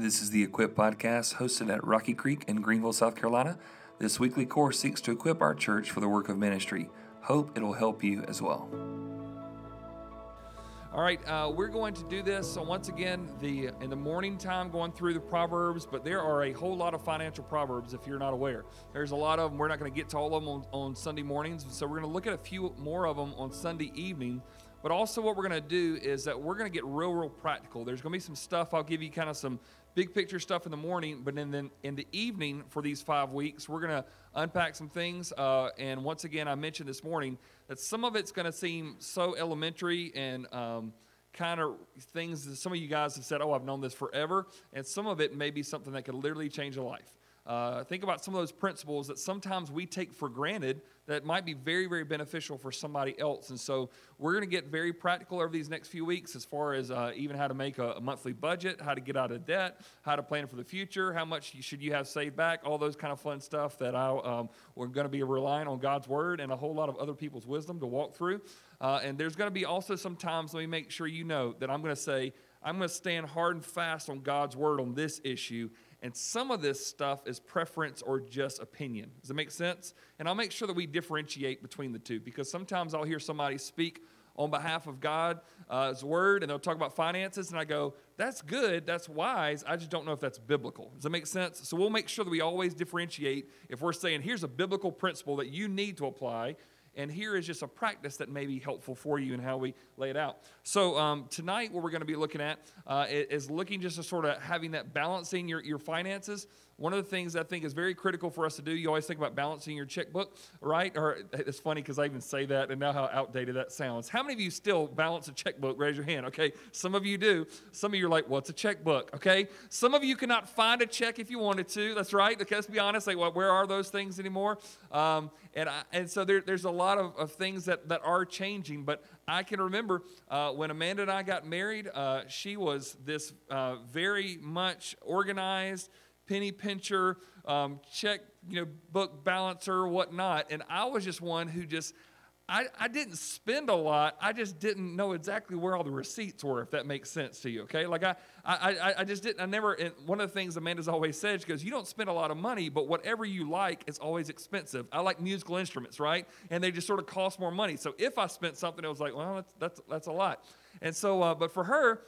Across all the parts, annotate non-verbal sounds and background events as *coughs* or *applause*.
This is the Equip Podcast hosted at Rocky Creek in Greenville, South Carolina. This weekly course seeks to equip our church for the work of ministry. Hope it'll help you as well. All right, uh, we're going to do this. So once again, the in the morning time, going through the proverbs, but there are a whole lot of financial proverbs. If you're not aware, there's a lot of them. We're not going to get to all of them on, on Sunday mornings, so we're going to look at a few more of them on Sunday evening. But also, what we're going to do is that we're going to get real, real practical. There's going to be some stuff. I'll give you kind of some big picture stuff in the morning, but then in the evening for these five weeks, we're going to unpack some things. Uh, and once again, I mentioned this morning that some of it's going to seem so elementary and um, kind of things that some of you guys have said, oh, I've known this forever. And some of it may be something that could literally change a life. Uh, think about some of those principles that sometimes we take for granted that might be very, very beneficial for somebody else. And so we're going to get very practical over these next few weeks as far as uh, even how to make a, a, monthly budget, how to get out of debt, how to plan for the future, how much should you have saved back, all those kind of fun stuff that I, um, we're going to be relying on God's word and a whole lot of other people's wisdom to walk through. Uh, and there's going to be also some times, let me make sure you know, that I'm going to say, I'm going to stand hard and fast on God's word on this issue and some of this stuff is preference or just opinion. Does it make sense? And I'll make sure that we differentiate between the two because sometimes I'll hear somebody speak on behalf of God's word and they'll talk about finances, and I go, that's good, that's wise. I just don't know if that's biblical. Does that make sense? So we'll make sure that we always differentiate if we're saying, here's a biblical principle that you need to apply and here is just a practice that may be helpful for you and how we lay it out. So, um, tonight, what we're going to be looking at uh, is looking just to sort of having that balancing your, your finances one of the things I think is very critical for us to do, you always think about balancing your checkbook, right? Or it's funny because I even say that and now how outdated that sounds. How many of you still balance a checkbook? Raise your hand, okay? Some of you do. Some of you are like, what's a checkbook, okay? Some of you cannot find a check if you wanted to. That's right. Okay, let's be honest. Like, well, where are those things anymore? Um, and, I, and so there, there's a lot of, of things that, that are changing, but I can remember uh, when Amanda and I got married, uh, she was this uh, very much organized, penny pincher, um, check, you know, book balancer, whatnot. And I was just one who just, I, I didn't spend a lot. I just didn't know exactly where all the receipts were, if that makes sense to you. Okay, like I, I, I just didn't. I never. And one of the things Amanda's always said, she goes, "You don't spend a lot of money, but whatever you like is always expensive." I like musical instruments, right? And they just sort of cost more money. So if I spent something, it was like, well, that's that's that's a lot. And so, uh, but for her,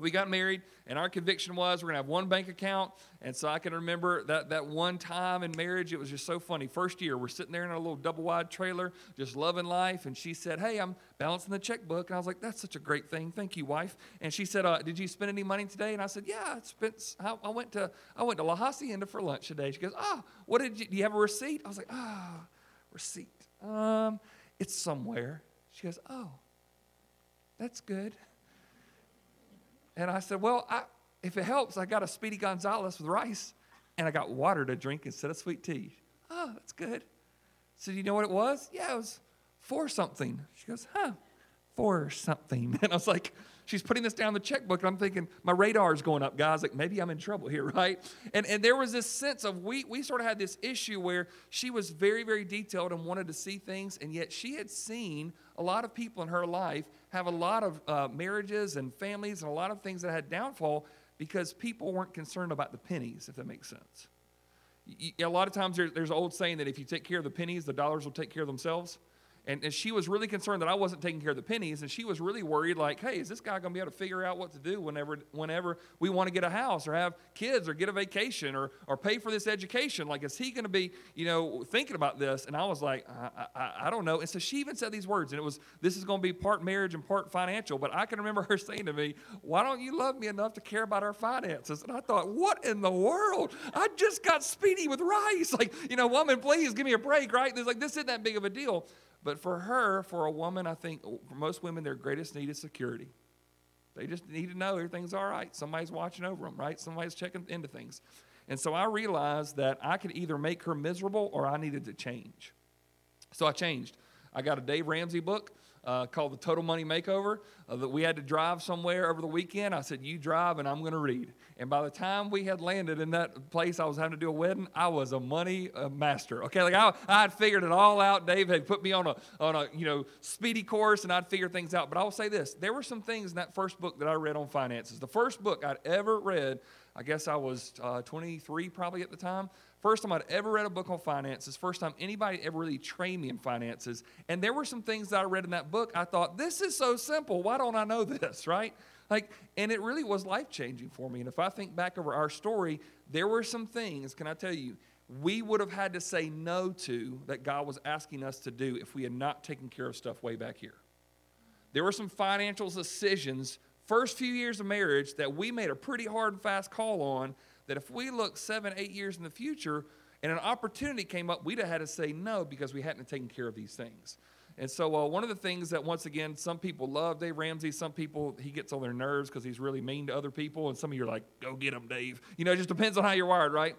we got married and our conviction was we're going to have one bank account. And so i can remember that, that one time in marriage it was just so funny. First year we're sitting there in a little double wide trailer just loving life. And she said hey i'm balancing the checkbook. And i was like that's such a great thing. Thank you wife. And she said uh, did you spend any money today? And i said yeah i spent i, I went to i went to la hacienda for lunch today. She goes ah oh, what did you do you have a receipt? I was like ah oh, receipt. Um it's somewhere. She goes oh that's good and I said, Well, I, if it helps, I got a Speedy Gonzales with rice and I got water to drink instead of sweet tea. Oh, that's good. So, do you know what it was? Yeah, it was for something. She goes, Huh, for something. *laughs* And I was like, She's putting this down the checkbook, and I'm thinking, my radar's going up, guys. Like, maybe I'm in trouble here, *laughs* right? And, and there was this sense of we, we sort of had this issue where she was very, very detailed and wanted to see things, and yet she had seen a lot of people in her life have a lot of uh, marriages and families and a lot of things that had downfall because people weren't concerned about the pennies, if that makes sense. A lot of times there's an old saying that if you take care of the pennies, the dollars will take care of themselves. And, and she was really concerned that I wasn't taking care of the pennies, and she was really worried, like, hey, is this guy going to be able to figure out what to do whenever, whenever we want to get a house or have kids or get a vacation or, or pay for this education? Like, is he going to be, you know, thinking about this? And I was like, I, I, I don't know. And so she even said these words, and it was, this is going to be part marriage and part financial. But I can remember her *laughs* saying to me, why don't you love me enough to care about our finances? And I thought, what in the world? I just got speedy with rice. Like, you know, woman, please give me a break, right? There's like, this isn't that big of a deal. But for her, for a woman, I think oh, for most women, their greatest need is security. They just need to know everything's all right. Somebody's watching over them, right? Somebody's checking into things. And so I realized that I could either make her miserable or I needed to change. So I changed. I got a Dave Ramsey book uh, called The Total Money Makeover uh, that we had to drive somewhere over the weekend. I said, You drive and I'm going to read. And by the time we had landed in that place I was having to do a wedding, I was a money uh, master. Okay, like I, I had figured it all out. Dave had put me on a, on a you know speedy course and I'd figure things out. But I will say this there were some things in that first book that I read on finances. The first book I'd ever read I guess I was uh, 23 probably at the time. First time I'd ever read a book on finances. First time anybody ever really trained me in finances. And there were some things that I read in that book. I thought, this is so simple. Why don't I know this, *laughs* right? Like, and it really was life changing for me. And if I think back over our story, there were some things, can I tell you, we would have had to say no to that God was asking us to do if we had not taken care of stuff way back here. There were some financial decisions, first few years of marriage, that we made a pretty hard and fast call on that if we look seven, eight years in the future and an opportunity came up, we'd have had to say no because we hadn't taken care of these things. And so, uh, one of the things that, once again, some people love Dave Ramsey, some people, he gets on their nerves because he's really mean to other people. And some of you are like, go get him, Dave. You know, it just depends on how you're wired, right?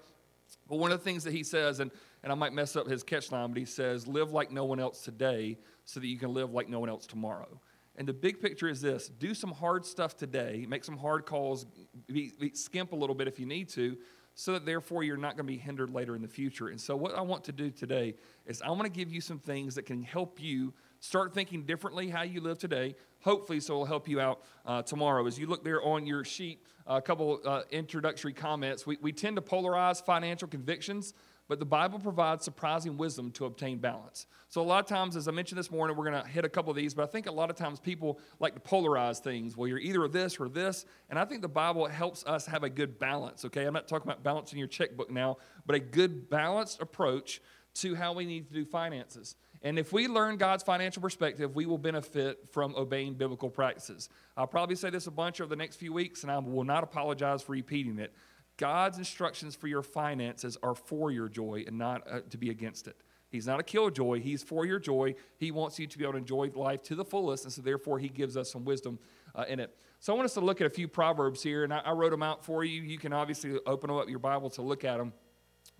But one of the things that he says, and, and I might mess up his catch line, but he says, live like no one else today so that you can live like no one else tomorrow. And the big picture is this do some hard stuff today, make some hard calls, be, be, skimp a little bit if you need to, so that therefore you're not going to be hindered later in the future. And so, what I want to do today is I want to give you some things that can help you start thinking differently how you live today. Hopefully, so it'll help you out uh, tomorrow. As you look there on your sheet, a couple uh, introductory comments. We, we tend to polarize financial convictions but the Bible provides surprising wisdom to obtain balance. So, a lot of times, as I mentioned this morning, we're going to hit a couple of these, but I think a lot of times people like to polarize things. Well, you're either this or this. And I think the Bible helps us have a good balance, okay? I'm not talking about balancing your checkbook now, but a good balanced approach to how we need to do finances. And if we learn God's financial perspective, we will benefit from obeying biblical practices. I'll probably say this a bunch over the next few weeks, and I will not apologize for repeating it. God's instructions for your finances are for your joy and not uh, to be against it. He's not a killjoy. He's for your joy. He wants you to be able to enjoy life to the fullest, and so therefore he gives us some wisdom uh, in it. So I want us to look at a few proverbs here, and I, I wrote them out for you. You can obviously open up your Bible to look at them,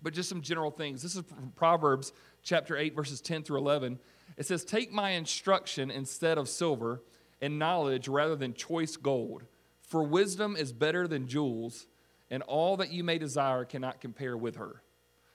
but just some general things. This is Proverbs chapter 8, verses 10 through 11. It says, Take my instruction instead of silver, and knowledge rather than choice gold. For wisdom is better than jewels and all that you may desire cannot compare with her.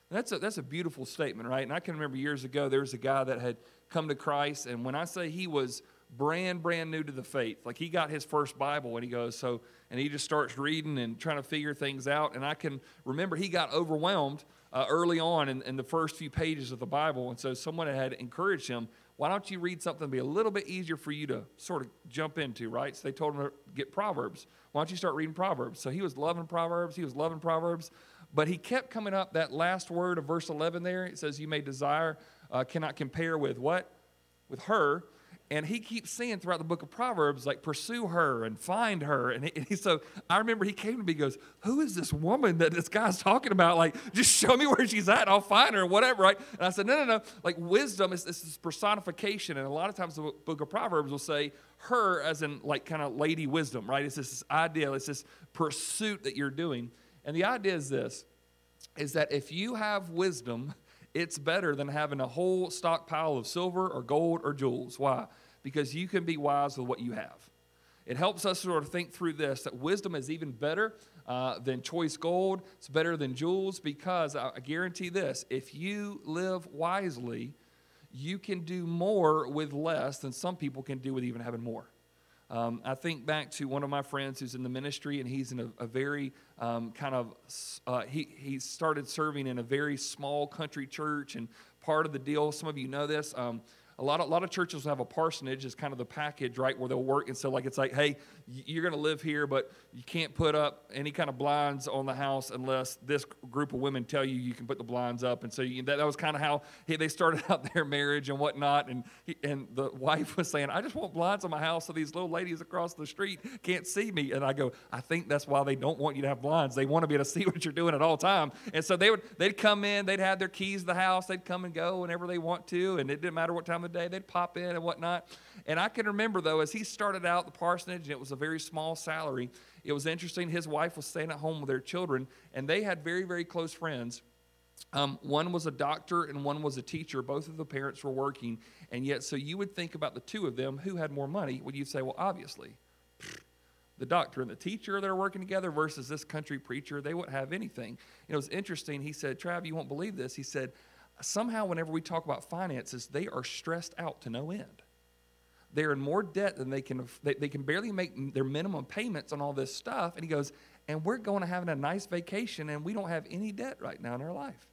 And that's a, that's a beautiful statement, right? And I can remember years ago, there was a guy that had come to Christ, and when I say he was brand, brand new to the faith, like he got his first Bible, and he goes, so, and he just starts reading and trying to figure things out. And I can remember he got overwhelmed uh, early on in, in the first few pages of the Bible. And so someone had encouraged him, why don't you read something be a little bit easier for you to sort of jump into, right? So they told him to get Proverbs. Why don't you start reading Proverbs? So he was loving Proverbs. He was loving Proverbs. But he kept coming up that last word of verse 11 there. It says, You may desire, uh, cannot compare with what? With her. And he keeps saying throughout the book of Proverbs, like, pursue her and find her. And, he, and he, so I remember he came to me, goes, Who is this woman that this guy's talking about? Like, just show me where she's at. I'll find her and whatever, right? And I said, No, no, no. Like, wisdom is, is this personification. And a lot of times the book of Proverbs will say her as in, like, kind of lady wisdom, right? It's this idea, it's this pursuit that you're doing. And the idea is this is that if you have wisdom, it's better than having a whole stockpile of silver or gold or jewels. Why? Because you can be wise with what you have. It helps us sort of think through this that wisdom is even better uh, than choice gold. It's better than jewels because I, I guarantee this if you live wisely, you can do more with less than some people can do with even having more. Um, I think back to one of my friends who's in the ministry, and he's in a, a very um, kind of, uh, he, he started serving in a very small country church. And part of the deal, some of you know this, um, a lot of, a lot of churches have a parsonage as kind of the package, right, where they'll work. And so, like, it's like, hey, you're going to live here, but you can't put up any kind of blinds on the house unless this group of women tell you you can put the blinds up. And so you, that, that was kind of how he, they started *laughs* out their marriage and whatnot. And, he, and the wife was saying, I just want blinds on my house so these little ladies across the street can't see me. And I go, I think that's why they don't want you to have blinds. They want to be able to *laughs* see what you're doing at all time. And so they would, they'd come in, they'd have their keys to the house, they'd come and go whenever they want to. And it didn't matter what time of the day, they'd pop in and whatnot. And I can remember, though, as he started out the parsonage, and it was a very small salary, it was interesting. His wife was staying at home with their children, and they had very, very close friends. Um, one was a doctor and one was a teacher. Both of the parents were working. And yet, so you would think about the two of them who had more money. Would you say, well, obviously, the doctor and the teacher that are working together versus this country preacher, they wouldn't have anything. it was interesting. He said, Trav, you won't believe this. He said, somehow, whenever we talk about finances, they are stressed out to no end. They're in more debt than they can, they, they can barely make their minimum payments on all this stuff. And he goes, and we're going to have a nice vacation and we don't have any debt right now in our life.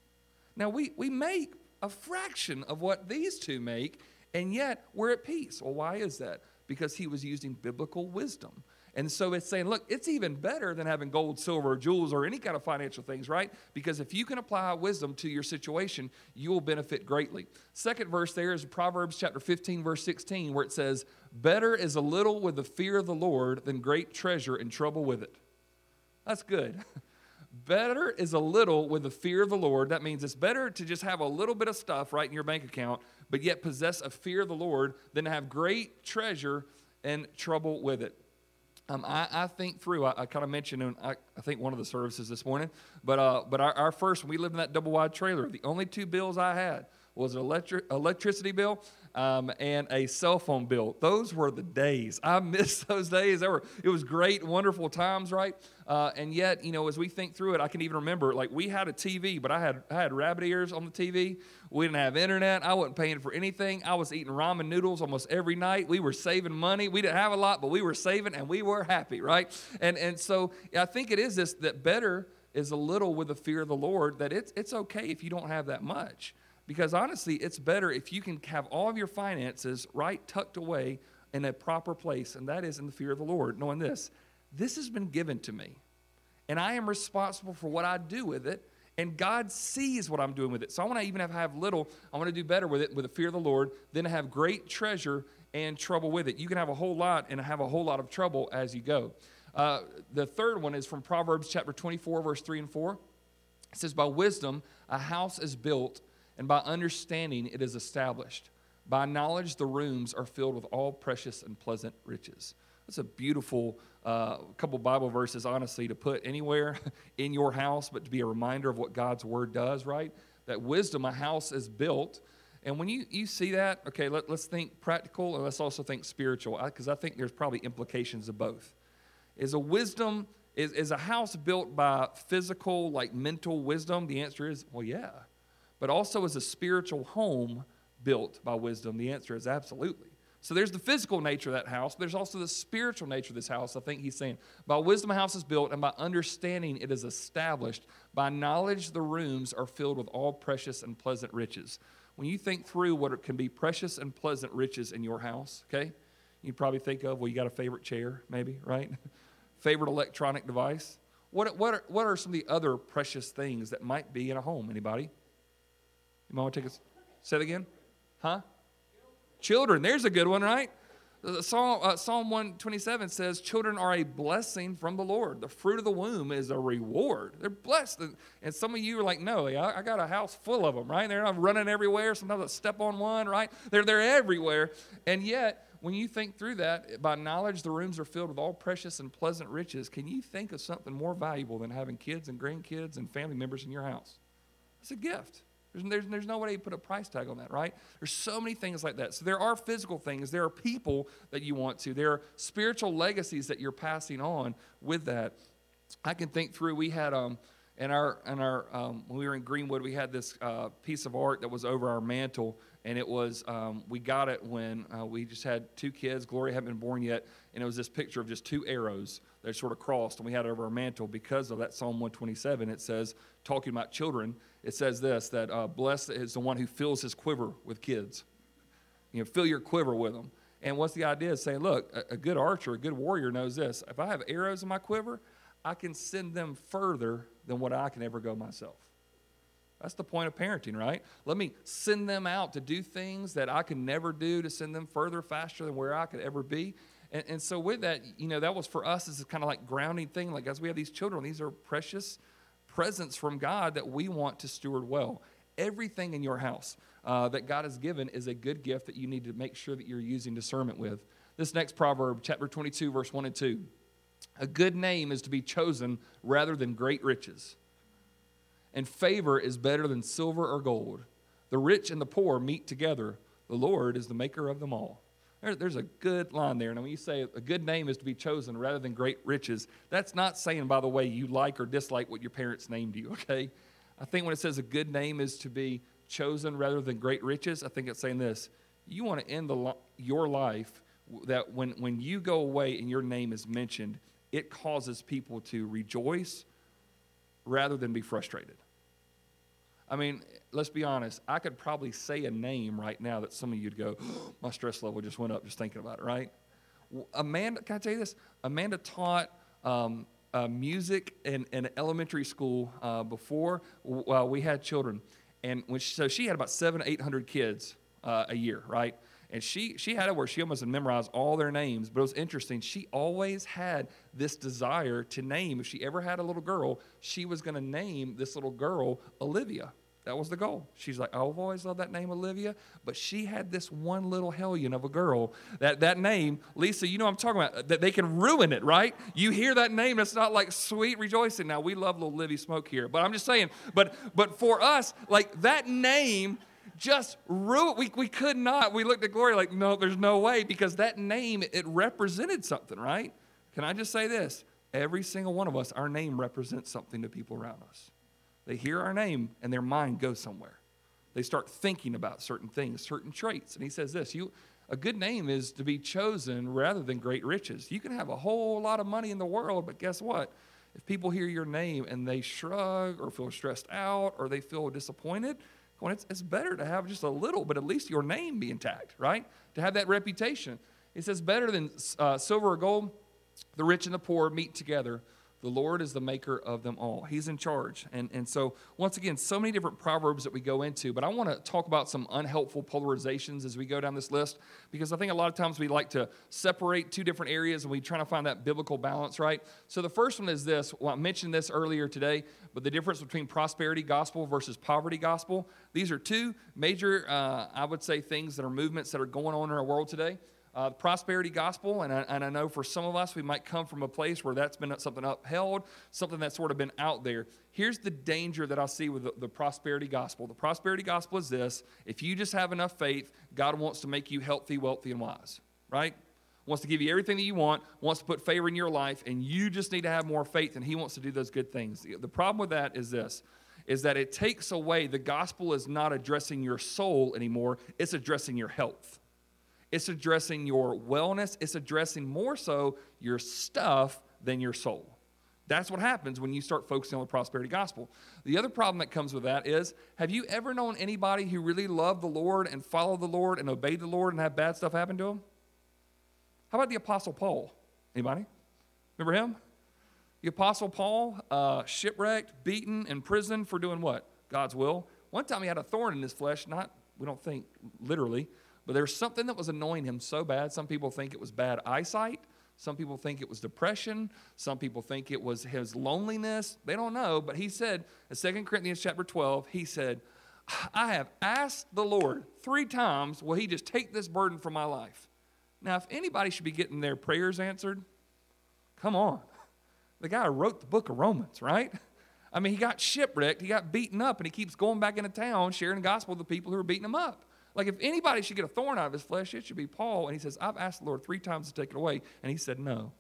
Now, we, we make a fraction of what these two make, and yet we're at peace. Well, why is that? Because he was using biblical wisdom. And so it's saying, look, it's even better than having gold, silver, or jewels, or any kind of financial things, right? Because if you can apply wisdom to your situation, you will benefit greatly. Second verse there is Proverbs chapter 15, verse 16, where it says, Better is a little with the fear of the Lord than great treasure and trouble with it. That's good. *laughs* better is a little with the fear of the Lord. That means it's better to just have a little bit of stuff right in your bank account, but yet possess a fear of the Lord than to have great treasure and trouble with it. Um, I, I, think through, I, I kind of mentioned in I, I, think one of the services this morning, but, uh, but our, our first, we lived in that double wide trailer. The only two bills I had was an electric, electricity bill um, and a cell phone bill. Those were the days. I miss *laughs* those days. They were, it was great, wonderful times, right? Uh, and yet, you know, as we think through it, I can even remember like we had a TV, but I had I had rabbit ears on the TV. We didn't have internet. I wasn't paying for anything. I was eating ramen noodles almost every night. We were saving money. We didn't have a lot, but we were saving and we were happy, right? And and so I think it is this that better is a little with the fear of the Lord. That it's it's okay if you don't have that much. Because honestly, it's better if you can have all of your finances right tucked away in a proper place, and that is in the fear of the Lord, knowing this this has been given to me, and I am responsible for what I do with it. And God sees what I'm doing with it. So I want to even have, have little, I want to do better with it with the fear of the Lord than to have great treasure and trouble with it. You can have a whole lot and have a whole lot of trouble as you go. Uh, the third one is from Proverbs chapter 24, verse 3 and 4. It says, By wisdom a house is built, and by understanding it is established. By knowledge the rooms are filled with all precious and pleasant riches. That's a beautiful uh, couple Bible verses, honestly, to put anywhere *laughs* in your house, but to be a reminder of what God's word does, right? That wisdom, a house is built. And when you, you see that, okay, let, let's think practical and let's also think spiritual, because I, I think there's probably implications of both. Is a wisdom, is, is a house built by physical, like mental wisdom? The answer is, well, yeah. But also is a spiritual home built by wisdom? The answer is absolutely. So there's the physical nature of that house. but There's also the spiritual nature of this house. I think he's saying, by wisdom a house is built, and by understanding it is established. By knowledge the rooms are filled with all precious and pleasant riches. When you think through what can be precious and pleasant riches in your house, okay, you probably think of, well, you got a favorite chair, maybe, right? *laughs* favorite electronic device. What, what, are, what are some of the other precious things that might be in a home? Anybody? You might want to take a, say it again? Huh? Children, there's a good one, right? Psalm, uh, Psalm 127 says, Children are a blessing from the Lord. The fruit of the womb is a reward. They're blessed. And, and some of you are like, No, I, I, got a house full of them, right? They're not running everywhere. Sometimes I step on one, right? They're, they're everywhere. And yet, when you think through that, by knowledge, the rooms are filled with all precious and pleasant riches. Can you think of something more valuable than having kids and grandkids and family members in your house? It's a gift. There's, there's, there's no way to put a price tag on that, right? There's so many things like that. So there are physical things, there are people that you want to, there are spiritual legacies that you're passing on with that. I can think through, we had, um, in our, in our um, when we were in Greenwood, we had this uh, piece of art that was over our mantle, and it was, um, we got it when uh, we just had two kids. Gloria hadn't been born yet, and it was this picture of just two arrows that sort of crossed, and we had it over our mantle because of that Psalm 127. It says, talking about children, it says this that uh, blessed is the one who fills his quiver with kids. You know, fill your quiver with them. And what's the idea? Is saying, look, a, a good archer, a good warrior knows this. If I have arrows in my quiver, I can send them further than what I can ever go myself. That's the point of parenting, right? Let me send them out to do things that I can never do to send them further, faster than where I could ever be. And, and so, with that, you know, that was for us a kind of like grounding thing. Like, as we have these children, these are precious presents from God that we want to steward well. Everything in your house uh, that God has given is a good gift that you need to make sure that you're using discernment with. This next proverb, chapter 22, verse 1 and 2. A good name is to be chosen rather than great riches, and favor is better than silver or gold. The rich and the poor meet together. The Lord is the maker of them all. There, there's a good line there. And when you say a good name is to be chosen rather than great riches, that's not saying, by the way, you like or dislike what your parents named you, okay? I think when it says a good name is to be chosen rather than great riches, I think it's saying this. You want to end the, your life that when, when you go away and your name is mentioned, it causes people to rejoice rather than be frustrated. I mean, let's be honest. I could probably say a name right now that some of you'd go, oh, *gasps* my stress level just went up just thinking about it, right? Amanda, can I tell you this? Amanda taught um, uh, music in, in elementary school uh, before uh, we had children. And when she, so she had about seven, 800 kids uh, a year, right? And she, she had it where she almost memorized all their names. But it was interesting. She always had this desire to name. If she ever had a little girl, she was going to name this little girl Olivia. That was the goal. She's like, I've always loved that name, Olivia. But she had this one little hellion of a girl. That, that name, Lisa, you know I'm talking about, that they can ruin it, right? You hear that name, it's not like sweet rejoicing. Now, we love little Livy Smoke here. But I'm just saying, but, but for us, like that name just ruined. We, we could not. We looked at Gloria like, no, there's no way because that name, it represented something, right? Can I just say this? Every single one of us, our name represents something to people around us. They hear our name and their mind goes somewhere. They start thinking about certain things, certain traits. And he says this you, a good name is to be chosen rather than great riches. You can have a whole lot of money in the world, but guess what? If people hear your name and they shrug or feel stressed out or they feel disappointed, well, it's, it's better to have just a little, but at least your name be intact, right? To have that reputation. He says, better than uh, silver or gold, the rich and the poor meet together the Lord is the maker of them all. He's in charge. And, and so, once again, so many different proverbs that we go into, but I want to talk about some unhelpful polarizations as we go down this list because I think a lot of times we like to separate two different areas and we try to find that biblical balance, right? So, the first one is this. Well, I mentioned this earlier today, but the difference between prosperity gospel versus poverty gospel. These are two major, uh, I would say, things that are movements that are going on in our world today uh, the prosperity gospel, and I, and I know for some of us, we might come from a place where that's been something upheld, something that's sort of been out there. Here's the danger that I see with the, the prosperity gospel. The prosperity gospel is this if you just have enough faith, God wants to make you healthy, wealthy, and wise, right? Wants to give you everything that you want, wants to put favor in your life, and you just need to have more faith, and He wants to do those good things. The problem with that is this is that it takes away the gospel is not addressing your soul anymore, it's addressing your health. It's addressing your wellness. It's addressing more so your stuff than your soul. That's what happens when you start focusing on the prosperity gospel. The other problem that comes with that is have you ever known anybody who really loved the Lord and followed the Lord and obeyed the Lord and had bad stuff happen to them? How about the Apostle Paul? Anybody? Remember him? The Apostle Paul, uh, shipwrecked, beaten, in prison for doing what? God's will. One time he had a thorn in his flesh, not, we don't think literally, but there's something that was annoying him so bad. Some people think it was bad eyesight. Some people think it was depression. Some people think it was his loneliness. They don't know. But he said in 2 Corinthians chapter 12, he said, I have asked the Lord three times, will he just take this burden from my life? Now, if anybody should be getting their prayers answered, come on. The guy wrote the book of Romans, right? I mean, he got shipwrecked, he got beaten up, and he keeps going back into town sharing the gospel with the people who are beating him up. Like, if anybody should get a thorn out of his flesh, it should be Paul. And he says, I've asked the Lord three times to take it away. And he said, No.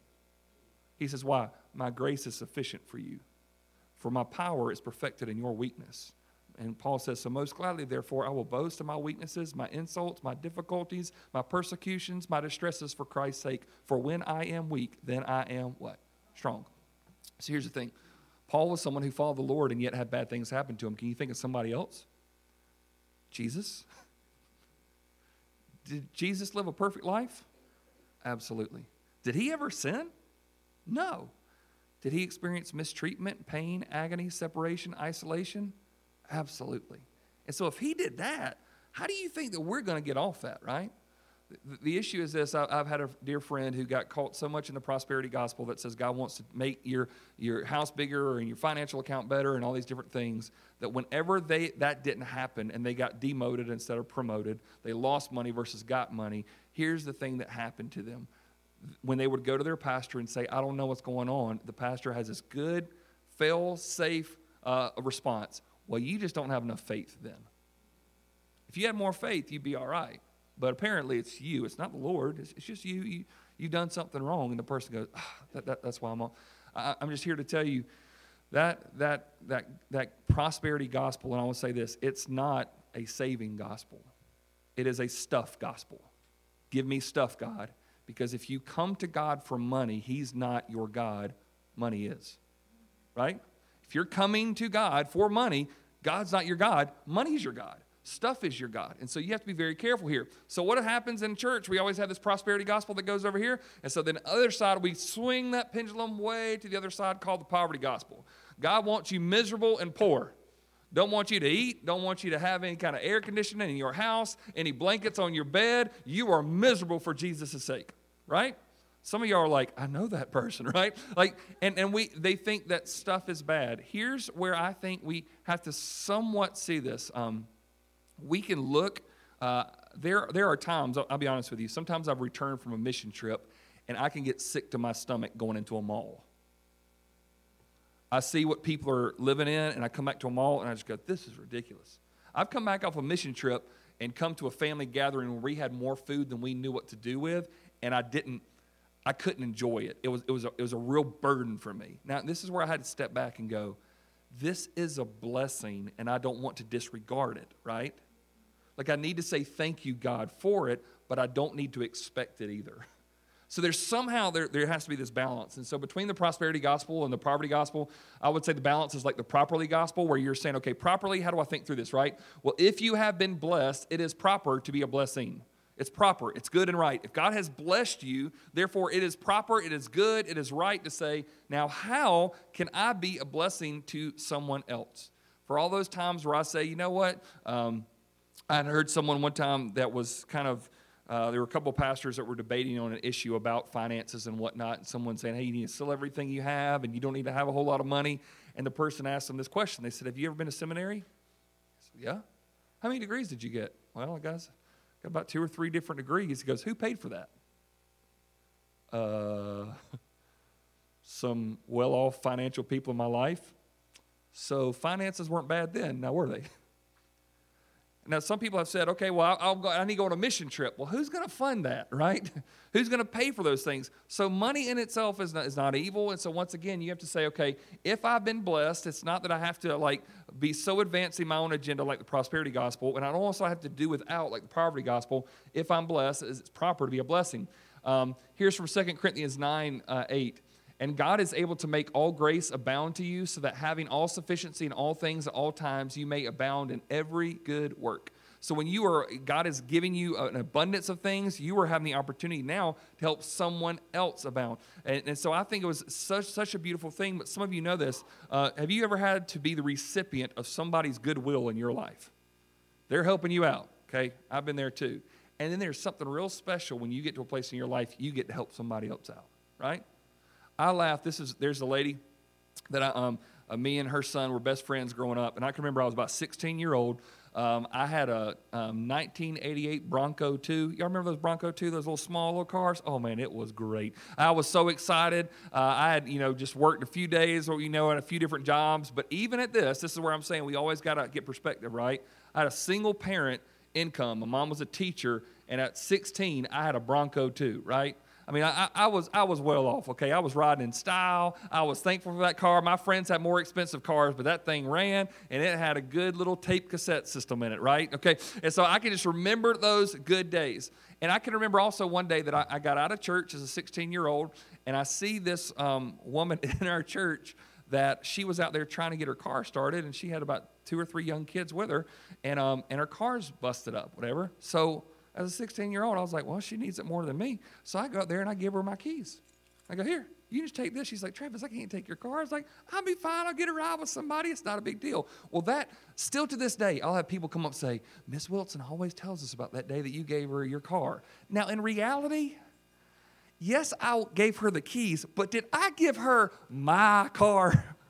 He says, Why? My grace is sufficient for you, for my power is perfected in your weakness. And Paul says, So most gladly, therefore, I will boast of my weaknesses, my insults, my difficulties, my persecutions, my distresses for Christ's sake. For when I am weak, then I am what? Strong. So here's the thing Paul was someone who followed the Lord and yet had bad things happen to him. Can you think of somebody else? Jesus. *laughs* Did Jesus live a perfect life? Absolutely. Did he ever sin? No. Did he experience mistreatment, pain, agony, separation, isolation? Absolutely. And so if he did that, how do you think that we're going to get off that, right? The issue is this I've had a dear friend who got caught so much in the prosperity gospel that says God wants to make your, your house bigger and your financial account better and all these different things that whenever they, that didn't happen and they got demoted instead of promoted, they lost money versus got money. Here's the thing that happened to them. When they would go to their pastor and say, I don't know what's going on, the pastor has this good, fail safe uh, response. Well, you just don't have enough faith then. If you had more faith, you'd be all right. But apparently it's you. It's not the Lord. It's, it's just you. you. You've done something wrong. And the person goes, ah, that, that, that's why I'm on. I, I'm just here to tell you that, that, that, that prosperity gospel, and I will say this, it's not a saving gospel. It is a stuff gospel. Give me stuff, God, Because if you come to God for money, He's not your God, money is. Right? If you're coming to God for money, God's not your God, money's your God. Stuff is your God. And so you have to be very careful here. So, what happens in church? We always have this prosperity gospel that goes over here. And so, then the other side, we swing that pendulum way to the other side called the poverty gospel. God wants you miserable and poor. Don't want you to eat, don't want you to have any kind of air conditioning in your house, any blankets on your bed. You are miserable for Jesus' sake, right? Some of y'all are like, I know that person, *laughs* right? Like, and, and we they think that stuff is bad. Here's where I think we have to somewhat see this. Um, we can look. Uh, there, there are times, I'll, be honest with you, sometimes I've returned from a mission trip and I can get sick to my stomach going into a mall. I see what people are living in, and I come back to a mall and I just go, this is ridiculous. I've come back off a mission trip and come to a family gathering where we had more food than we knew what to do with, and I didn't, I couldn't enjoy it. It was, it was, a, it was a real burden for me. Now, this is where I had to step back and go, this is a blessing, and I don't want to disregard it, right? Like, I need to say thank you, God, for it, but I don't need to expect it either. So there's somehow there, there has to be this balance. And so between the prosperity gospel and the poverty gospel, I would say the balance is like the properly gospel, where you're saying, okay, properly, how do I think through this, right? Well, if you have been blessed, it is proper to be a blessing. It's proper, it's good and right. If God has blessed you, therefore it is proper, it is good, it is right to say, now how can I be a blessing to someone else? For all those times where I say, you know what? Um, I heard someone one time that was kind of uh, there were a couple pastors that were debating on an issue about finances and whatnot, and someone saying, "Hey, you need to sell everything you have, and you don't need to have a whole lot of money." And the person asked them this question. They said, "Have you ever been to seminary?" Said, "Yeah." How many degrees did you get? Well, I got about two or three different degrees. He goes, "Who paid for that?" Uh, *laughs* some well-off financial people in my life. So finances weren't bad then. Now were they? *laughs* Now, some people have said, okay, well, I'll go, I need to go on a mission trip. Well, who's going to fund that, *laughs* right? who's going to pay for those things? So, money in itself is not, is not evil. And so, once again, you have to say, okay, if I've been blessed, it's not that I have to like be so advancing my own agenda like the prosperity gospel, and I don't also have to do without like the poverty gospel. If I'm blessed, it's proper to be a blessing. Um, here's from 2 Corinthians 9 uh, 8. And God is able to make all grace abound to you, so that having all sufficiency in all things at all times, you may abound in every good work. So when you are, God is giving you an abundance of things, you are having the opportunity now to help someone else abound. And, and so I think it was such such a beautiful thing. But some of you know this. Uh, have you ever had to be the recipient of somebody's goodwill in your life? They're helping you out. Okay, I've been there too. And then there's something real special when you get to a place in your life you get to help somebody else out, right? I laugh. This is there's a lady that I um uh, me and her son were best friends growing up, and I can remember I was about 16 year old. Um, I had a um, 1988 Bronco 2. Y'all remember those Bronco 2, those little small little cars? Oh man, it was great. I was so excited. Uh, I had, you know, just worked a few days or, you know, at a few different jobs. But even at this, this is where I'm saying we always got to get perspective, right? I had a single parent income. My mom was a teacher, and at 16, I had a Bronco 2, right? I mean, I, I, was I was well off. Okay, I was riding in style. I was thankful for that car. My friends had more expensive cars, but that thing ran, and it had a good little tape cassette system in it, right? Okay, and so I can just remember those good days. And I can remember also one day that I, I got out of church as a 16 year old, and I see this um, woman *laughs* in our church that she was out there trying to get her car started, and she had about two or three young kids with her, and um, and her car's busted up, whatever. So as a 16 year old, I was like, well, she needs it more than me. So I go out there and I give her my keys. I go, here, you just take this. She's like, Travis, I can't take your car. I was like, I'll be fine. I'll get a ride with somebody. It's not a big deal. Well, that, still to this day, I'll have people come up and say, Miss Wilson always tells us about that day that you gave her your car. Now, in reality, yes, I gave her the keys, but did I give her my car? *laughs*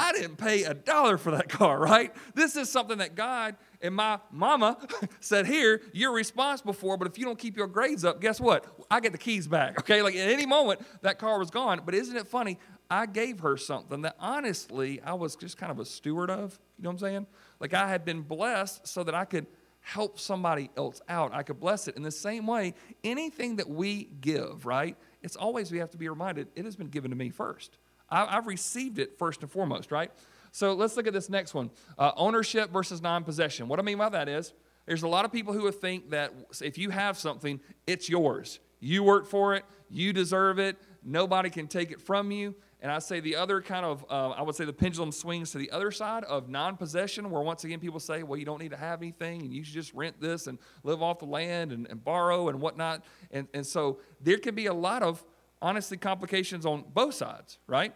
I didn't pay a dollar for that car, right? This is something that God and my mama *laughs* said, Here, you're responsible for, but if you don't keep your grades up, guess what? I get the keys back, *laughs* okay? Like at any moment, that car was gone. But isn't it funny? I gave her something that honestly I was just kind of a steward of. You know what I'm saying? Like I had been blessed so that I could help somebody else out. I could bless it. In the same way, anything that we give, right? It's always we have to be reminded it has been given to me first. I, have received it first and foremost, right? So let's look at this next one uh, ownership versus non possession. What I mean by that is, there's a lot of people who would think that if you have something, it's yours. You work for it, you deserve it, nobody can take it from you. And I say the other kind of, uh, I would say the pendulum swings to the other side of non possession, where once again people say, well, you don't need to have anything and you should just rent this and live off the land and, and borrow and whatnot. And, and so there can be a lot of, honestly, complications on both sides, right?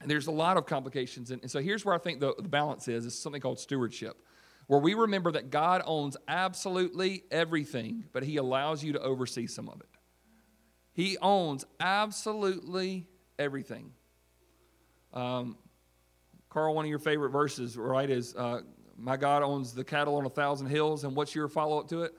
And there's a lot of complications. And, so here's where I think the, the balance is, is something called stewardship, where we remember that God owns absolutely everything, but he allows you to oversee some of it. He owns absolutely everything. Um, Carl, one of your favorite verses, right, is uh, My God owns the cattle on a thousand hills. And what's your follow up to it?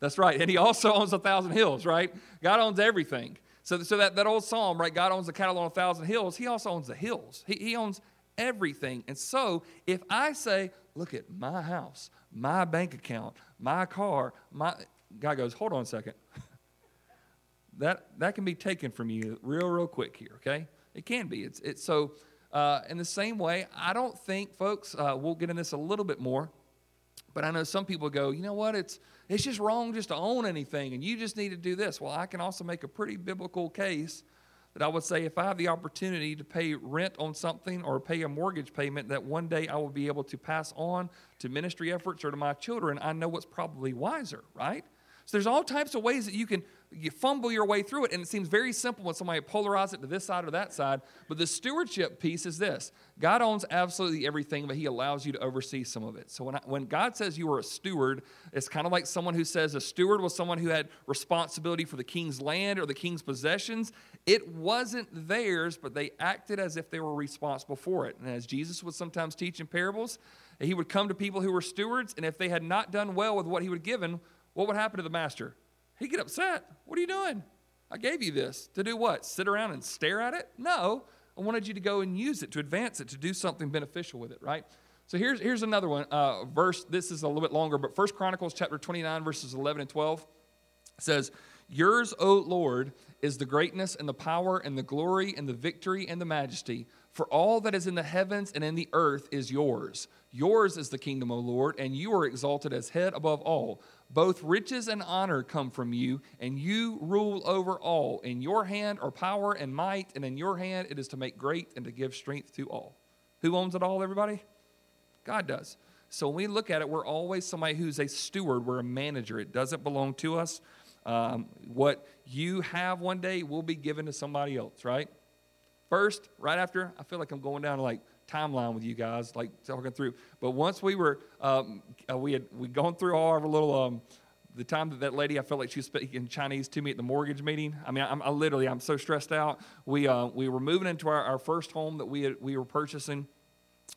That's right. And he also *laughs* owns a thousand hills, right? God owns everything. So, so that, that old psalm, right? God owns the cattle on a thousand hills. He also owns the hills. He, he owns everything. And so if I say, look at my house, my bank account, my car, my God goes, hold on a second. *laughs* that that can be taken from you real, real quick here, okay? It can be. It's it's so uh, in the same way, I don't think, folks, uh, we'll get in this a little bit more, but I know some people go, you know what, it's it's just wrong just to own anything, and you just need to do this. Well, I can also make a pretty biblical case that I would say if I have the opportunity to pay rent on something or pay a mortgage payment that one day I will be able to pass on to ministry efforts or to my children, I know what's probably wiser, right? So there's all types of ways that you can you fumble your way through it, and it seems very simple when somebody polarizes it to this side or that side. But the stewardship piece is this God owns absolutely everything, but He allows you to oversee some of it. So when, I, when God says you are a steward, it's kind of like someone who says a steward was someone who had responsibility for the king's land or the king's possessions. It wasn't theirs, but they acted as if they were responsible for it. And as Jesus would sometimes teach in parables, he would come to people who were stewards, and if they had not done well with what he would given, what would happen to the master? He'd get upset. What are you doing? I gave you this. To do what? Sit around and stare at it? No. I wanted you to go and use it, to advance it, to do something beneficial with it, right? So here's, here's another one. Uh, verse, this is a little bit longer, but First Chronicles chapter 29, verses 11 and 12 says, Yours, O Lord, is the greatness and the power and the glory and the victory and the majesty. For all that is in the heavens and in the earth is yours. Yours is the kingdom, O Lord, and you are exalted as head above all. Both riches and honor come from you, and you rule over all. In your hand are power and might, and in your hand it is to make great and to give strength to all. Who owns it all, everybody? God does. So when we look at it, we're always somebody who's a steward, we're a manager. It doesn't belong to us. Um, what you have one day will be given to somebody else, right? First, right after, I feel like I'm going down to like timeline with you guys, like talking through. But once we were, um, uh, we had we gone through all our little. Um, the time that that lady, I felt like she was speaking Chinese to me at the mortgage meeting. I mean, I'm, I literally, I'm so stressed out. We uh, we were moving into our, our first home that we had, we were purchasing,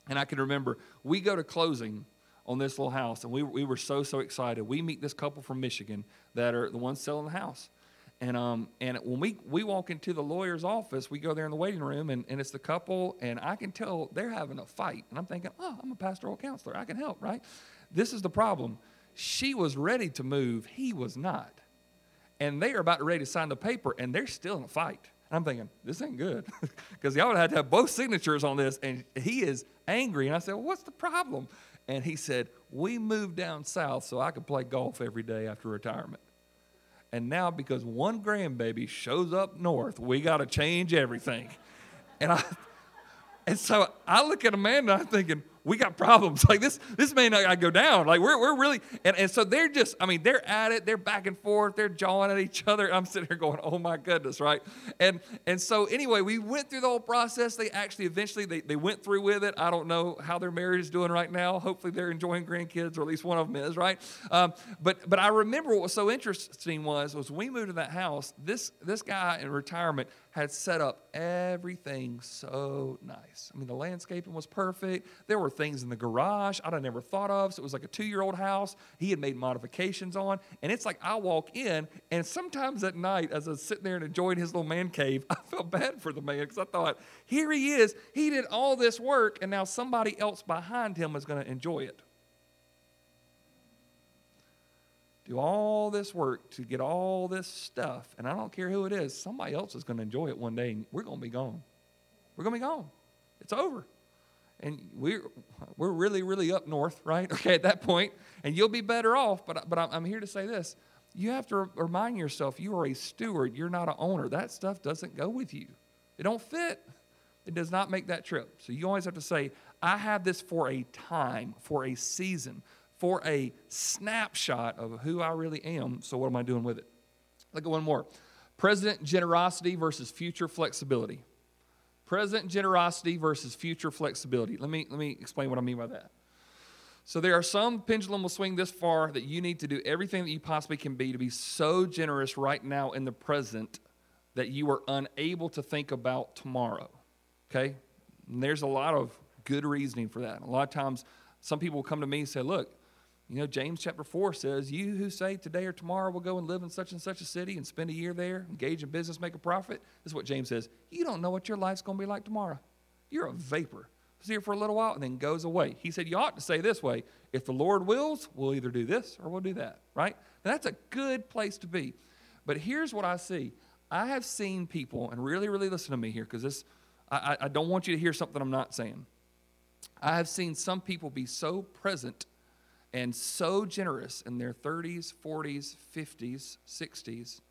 and I can remember we go to closing on this little house, and we we were so so excited. We meet this couple from Michigan that are the ones selling the house, and, um, and when we, we walk into the lawyer's office, we go there in the waiting room, and, and it's the couple, and I can tell they're having a fight. And I'm thinking, oh, I'm a pastoral counselor. I can help, right? This is the problem. She was ready to move, he was not. And they are about ready to sign the paper, and they're still in a fight. And I'm thinking, this ain't good. *laughs* Because y'all would have to have both signatures on this, and he is angry. And I said, well, what's the problem? And he said, we moved down south so I could play golf every day after retirement. And now, because one grandbaby shows up north, we got to change everything. And I, and so I look at Amanda, I'm thinking, we got problems. *laughs* Like this, this may not go down. Like we're, we're really, and, and so they're just, I mean, they're at it, they're back and forth, they're jawing at each *laughs* other. I'm sitting here going, oh my goodness, right? And and so anyway, we went through the whole process. They actually eventually they, they went through with it. I don't know how their marriage is doing right now. Hopefully they're enjoying grandkids, or at least one of them is, right? Um, but but I remember what was so interesting was was we moved to that house. This this guy in retirement had set up everything so nice. I mean, the landscaping was perfect. There were things in the garage I'd have never thought of. So it was like a two year old house he had made modifications on. And it's like I walk in, and sometimes at night, as I was sitting there and enjoying his little man cave, *laughs* I felt bad for the man because I thought, here he is. He did all this work, and now somebody else behind him is going to enjoy it. Do all this work to get all this stuff, and I don't care who it is, somebody else is going to enjoy it one day, and we're going to be gone. We're going to be gone. It's over. And we're, we're really, really up north, right? *laughs* Okay, at that point, and you'll be better off. But, but I'm, here to say this you have to remind yourself you are a steward, you're not an owner. That stuff doesn't go with you. It don't fit. It does not make that trip. So you always have to say, I have this for a time, for a season, for a snapshot of who I really am. So what am I doing with it? Look at one more. Present generosity versus future flexibility. Present generosity versus future flexibility. Let me, let me explain what I mean by that. So there are some pendulum will swing this far that you need to do everything that you possibly can be to be so generous right now in the present that you are unable to think about tomorrow. Okay? And there's a lot of good reasoning for that. A lot of times, some people will come to me and say, Look, you know, James chapter 4 says, You who say today or tomorrow we'll go and live in such and such a city and spend a year there, engage in business, make a profit. This is what James says. You don't know what your life's going to be like tomorrow. You're a vapor. It's here for a little while and then goes away. He said, You ought to say this way if the Lord wills, we'll either do this or we'll do that, right? That's a good place to be. But here's what I see I have seen people, and really, really listen to me here because this, I, I don't want you to hear something I'm not saying. I have seen some people be so present and so generous in their 30s, 40s, 50s, 60s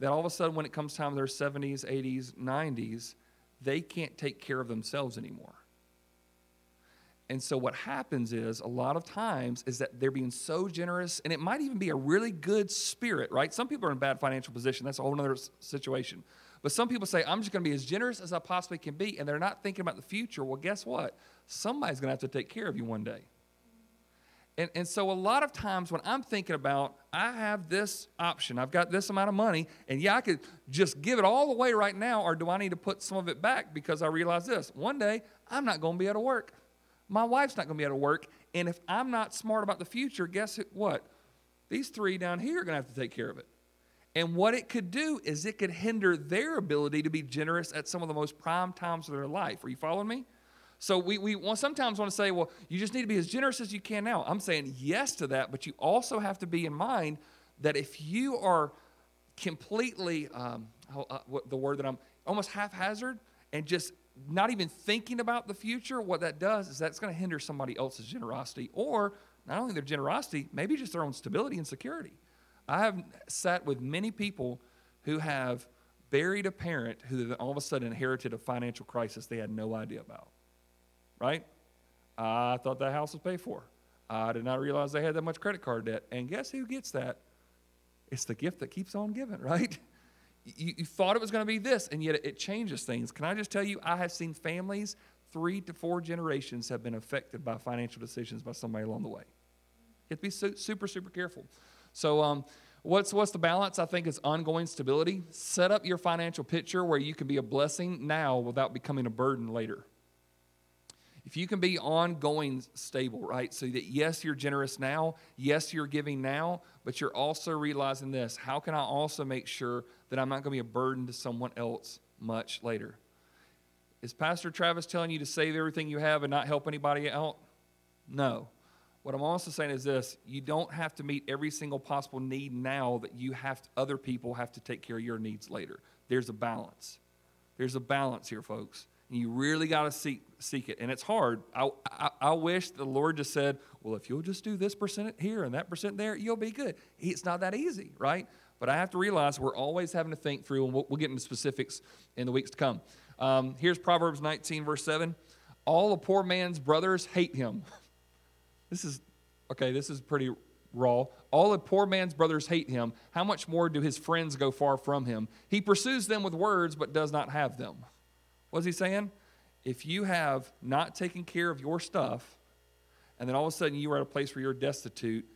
that all of a sudden, when it comes time to their 70s, 80s, 90s, they can't take care of themselves anymore. And so what happens is a lot of times is that they're being so generous, and it might even be a really good spirit, right? Some people are in bad financial position. That's a whole other situation. But some people say, I'm just going to be as generous as I possibly can be, and they're not thinking about the future. Well, guess what? Somebody's going to have to take care of you one day. And, and so a lot of times when I'm thinking about, I have this option, I've got this amount of money, and yeah, I could just give it all away right now, or do I need to put some of it back because I realize this one day I'm not going to be able to work. My wife's not going to be able to work. And if I'm not smart about the future, guess what? These three down here are going to have to take care of it. And what it could do is it could hinder their ability to be generous at some of the most prime times of their life. Are you following me? So we, we sometimes want to say, well, you just need to be as generous as you can now. I'm saying yes to that, but you also have to be in mind that if you are completely, um, uh, the word that I'm almost haphazard and just not even thinking about the future, what that does is that's going to hinder somebody else's generosity or not only their generosity, maybe just their own stability and security. I have sat with many people who have buried a parent who all of a sudden inherited a financial crisis they had no idea about. Right? I thought that house was paid for. I did not realize they had that much credit card debt. And guess who gets that? It's the gift that keeps on giving, *laughs* right? you, you thought it was going to be this, and yet it, it changes things. Can I just tell you, I have seen families, three to four generations, have been affected by financial decisions by somebody along the way. You have to be su- super, super careful. So, um, what's, what's the balance? I think it's ongoing stability. Set up your financial picture where you can be a blessing now without becoming a burden later if you can be ongoing stable, right? So that yes, you're generous now, yes, you're giving now, but you're also realizing this how can I also make sure that I'm not going to be a burden to someone else much later? Is Pastor Travis telling you to save everything you have and not help anybody out? No. What I'm also saying is this you don't have to meet every single possible need now that you have to, other people have to take care of your needs later. There's a balance. There's a balance here, folks. And you really got to seek, seek it. And it's hard. I, I, I, wish the Lord just said, well, if you'll just do this percent here and that percent there, you'll be good. It's not that easy, right? But I have to realize we're always having to think through, and we'll, we'll get into specifics in the weeks to come. Um, here's Proverbs 19, verse 7. All a poor man's brothers hate him. *laughs* This is, okay, this is pretty raw. All a poor man's brothers hate him. How much more do his friends go far from him? He pursues them with words, but does not have them. What's he saying? If you have not taken care of your stuff, and then all of a sudden you are at a place where you're destitute,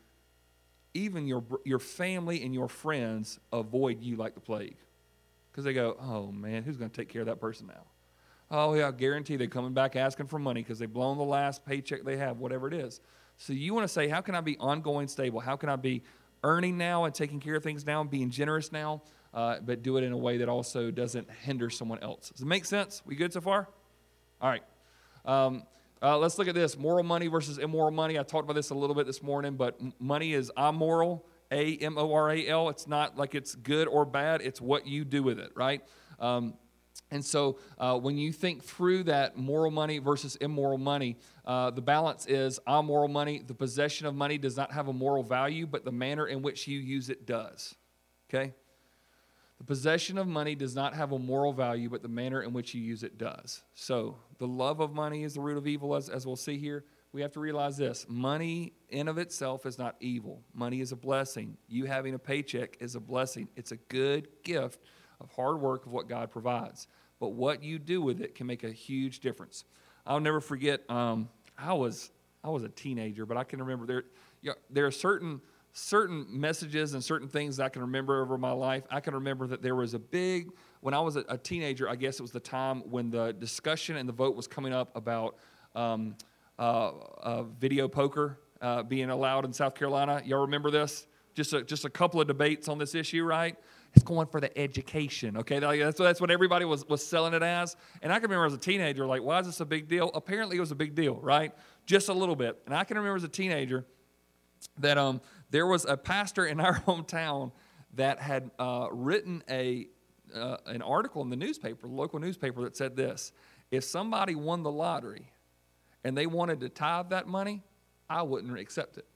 even your, your family and your friends avoid you like the plague. Because they go, oh man, who's going to take care of that person now? Oh, yeah, I guarantee they're coming back asking for money because they've blown the last paycheck they have, whatever it is. So you want to say, how can I be ongoing stable? How can I be earning now and taking care of things now and being generous now? uh, but do it in a way that also doesn't hinder someone else. Does it make sense? We good so far? All right. Um, uh, let's look at this moral money versus immoral money. I talked about this a little bit this morning, but money is amoral, A M O R A L. It's not like it's good or bad, it's what you do with it, right? Um, and so uh, when you think through that moral money versus immoral money, uh, the balance is amoral money. The possession of money does not have a moral value, but the manner in which you use it does. Okay? The possession of money does not have a moral value, but the manner in which you use it does. So the love of money is the root of evil, as, as we'll see here. We have to realize this money in of itself is not evil. Money is a blessing. You having a paycheck is a blessing. It's a good gift of hard work of what God provides but what you do with it can make a huge difference. I'll never forget. Um, I was I was a teenager, but I can remember there. You know, there are certain certain messages and certain things I can remember over my life. I can remember that there was a big when I was a, a teenager. I guess it was the time when the discussion and the vote was coming up about um, uh, uh, video poker uh, being allowed in South Carolina. Y'all remember this? Just a, just a couple of debates on this issue, right? It's going for the education. Okay, that's, that's what everybody was, was selling it as. And I can remember as a teenager, like, why is this a big deal? Apparently, it was a big deal, right? Just a little bit. And I can remember as a teenager that um, there was a pastor in our *laughs* hometown that had uh, written a uh, an article in the newspaper, the local newspaper, that said this: If somebody won the lottery and they wanted to tithe that money, I wouldn't accept it.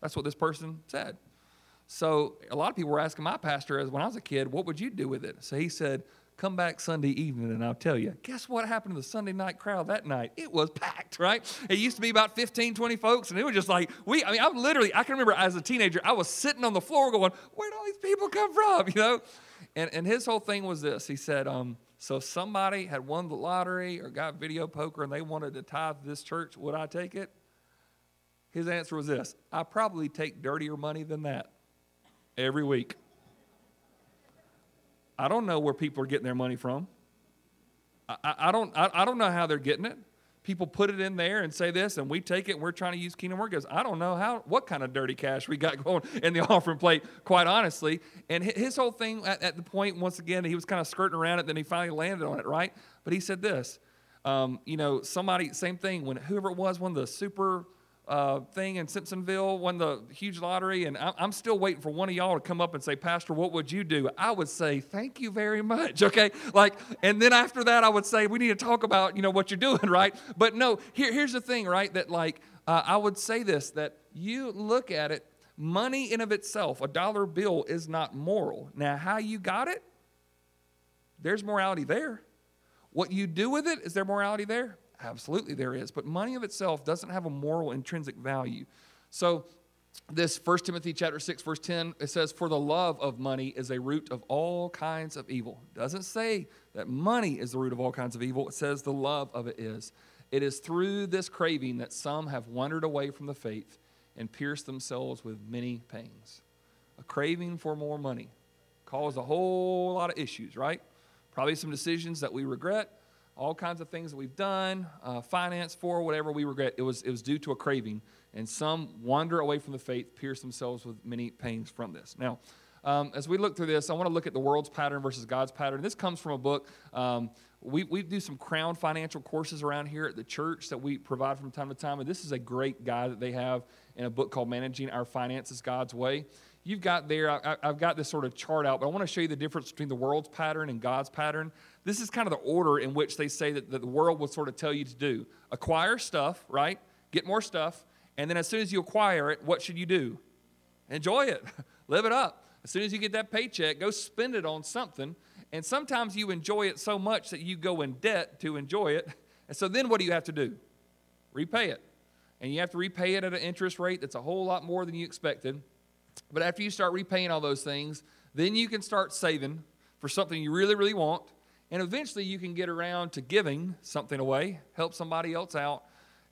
That's what this person said. So a lot of people were asking my pastor as when I was a kid, what would you do with it? So he said, come back Sunday evening and I'll tell you. Guess what happened to the Sunday night crowd that night? It was packed, right? It used to be about 15, 20 folks, and it was just like, we, I mean, I'm literally, I can remember as a teenager, I was sitting on the floor going, where'd all these people come from, *laughs* you know? And, and his whole thing was this. He said, um, so if somebody had won the lottery or got video poker and they wanted to tithe this church, would I take it? His answer was this I probably take dirtier money than that every week. I don't know where people are getting their money from. I, I, I don't, I, I, don't know how they're getting it. People put it in there and say this, and we take it and we're trying to use kingdom work. Goes, I don't know how, what kind of dirty cash we got *laughs* going in the offering plate, quite honestly. And his whole thing at, at the point, once again, he was kind of skirting around it, then he finally landed on it, right? But he said this, um, you know, somebody, same thing, when whoever it was, one of the super uh, thing in Simpsonville, won the huge lottery, and I'm still waiting for one of y'all to come up and say, Pastor, what would you do? I would say, Thank you very much. *laughs* Okay, like, and then after that, I would say, We need to talk about, you know, what you're *laughs* doing, right? But no, here, here's the thing, right? That like, uh, I would say this: that you look at it, money in of itself, a dollar bill is not moral. Now, how you got it? There's morality there. What you do with it, is there morality there? Absolutely, there is. But money of itself doesn't have a moral intrinsic value. So, this 1 Timothy chapter 6 verse 10 it says for the love of money is a root of all kinds of evil. It doesn't say that money is the root of all kinds of evil. It says the love of it is. It is through this craving that some have wandered away from the faith and pierced themselves with many pangs. A craving for more money caused a whole lot of issues, right? Probably some decisions that we regret, all kinds of things that we've done, uh, finance for, whatever we regret. It was, it was due to a craving. And some wander away from the faith, pierce themselves with many pains from this. Now, um, as we look through this, I want to look at the world's pattern versus God's pattern. This comes from a book. Um, we, we do some crown financial courses around here at the church that we provide from time to time. And this is a great guide that they have in a book called Managing Our Finances God's Way you've got there, I, have got this sort of chart out, but I want to show you the difference between the world's pattern and God's pattern. This is kind of the order in which they say that, that the world will sort of tell you to do acquire stuff, right? Get more stuff. And then as soon as you acquire it, what should you do? Enjoy it, *laughs* live it up. As soon as you get that paycheck, go spend it on something. And sometimes you enjoy it so much that you go in debt to enjoy it. *laughs* And so then what do you have to do? Repay it. And you have to repay it at an interest rate that's a whole lot more than you expected. But after you start repaying all those things, then you can start saving for something you really, really want. And eventually you can get around to giving something away, help somebody else out.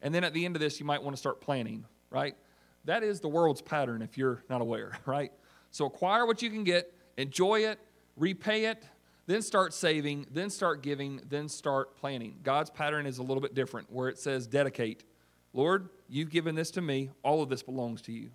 And then at the end of this, you might want to start planning, right? That is the world's pattern if you're not aware, *laughs* right? So acquire what you can get, enjoy it, repay it, then start saving, then start giving, then start planning. God's pattern is a little bit different where it says dedicate. Lord, you've given this to me, all of this belongs to you.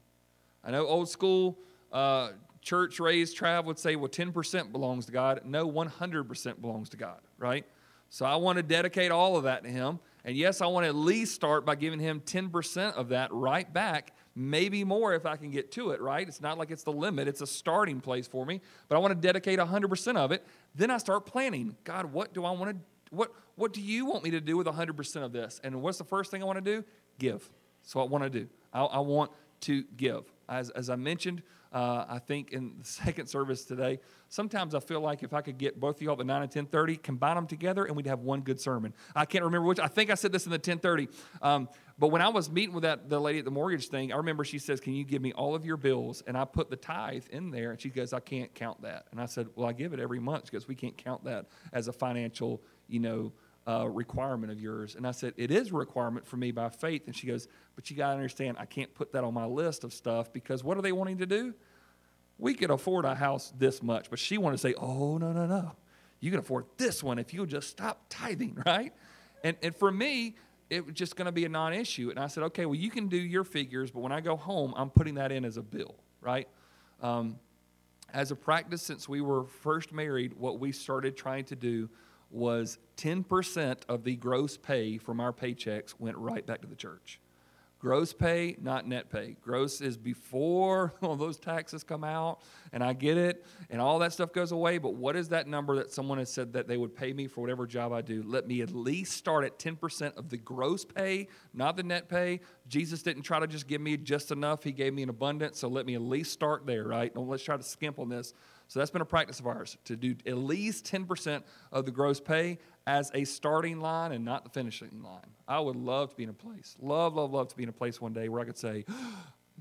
I know old school uh, church raised trav would say, well, 10% belongs to God. No, 100% belongs to God, right? So I want to dedicate all of that to Him. And yes, I want to at least start by giving Him 10% of that right back, maybe more if I can get to it, right? It's not like it's the limit, it's a starting place for me, but I want to dedicate 100% of it. Then I start planning. God, what do I want to what what do you want me to do with 100% of this? And what's the first thing I want to do? Give. So I want to do. I, I want to give. As, as I mentioned, uh, I think in the second service today, sometimes I feel like if I could get both of y'all at 9 and 1030, combine them together, and we'd have one good sermon. I can't remember which. I think I said this in the 1030. Um, but when I was meeting with that the lady at the mortgage thing, I remember she says, "Can you give me all of your bills?" And I put the tithe in there, and she goes, "I can't count that." And I said, "Well, I give it every month because we can't count that as a financial, you know." Uh, requirement of yours. And I said, It is a requirement for me by faith. And she goes, But you got to understand, I can't put that on my list of stuff because what are they wanting to do? We could afford a house this much. But she wanted to say, Oh, no, no, no. You can afford this one if you'll just stop tithing, *laughs* right? And, and for me, it was just going to be a non issue. And I said, Okay, well, you can do your figures, but when I go home, I'm putting that in as a bill, right? Um, as a practice since we were first married, what we started trying to do was 10% of the gross pay from our paychecks went right back to the church. Gross pay, not net pay. Gross is before *laughs* all those taxes come out, and I get it, and all that stuff goes away. But what is that number that someone has said that they would pay me for whatever job I do? Let me at least start at 10% of the gross pay, not the net pay. Jesus didn't try to just give me just enough, He gave me an abundance. So let me at least start there, right? Don't let's try to skimp on this. So that's been a practice of ours to do at least 10% of the gross pay as a starting line and not the finishing line. I would love to be in a place, love, love, love to be in a place one day where I could say,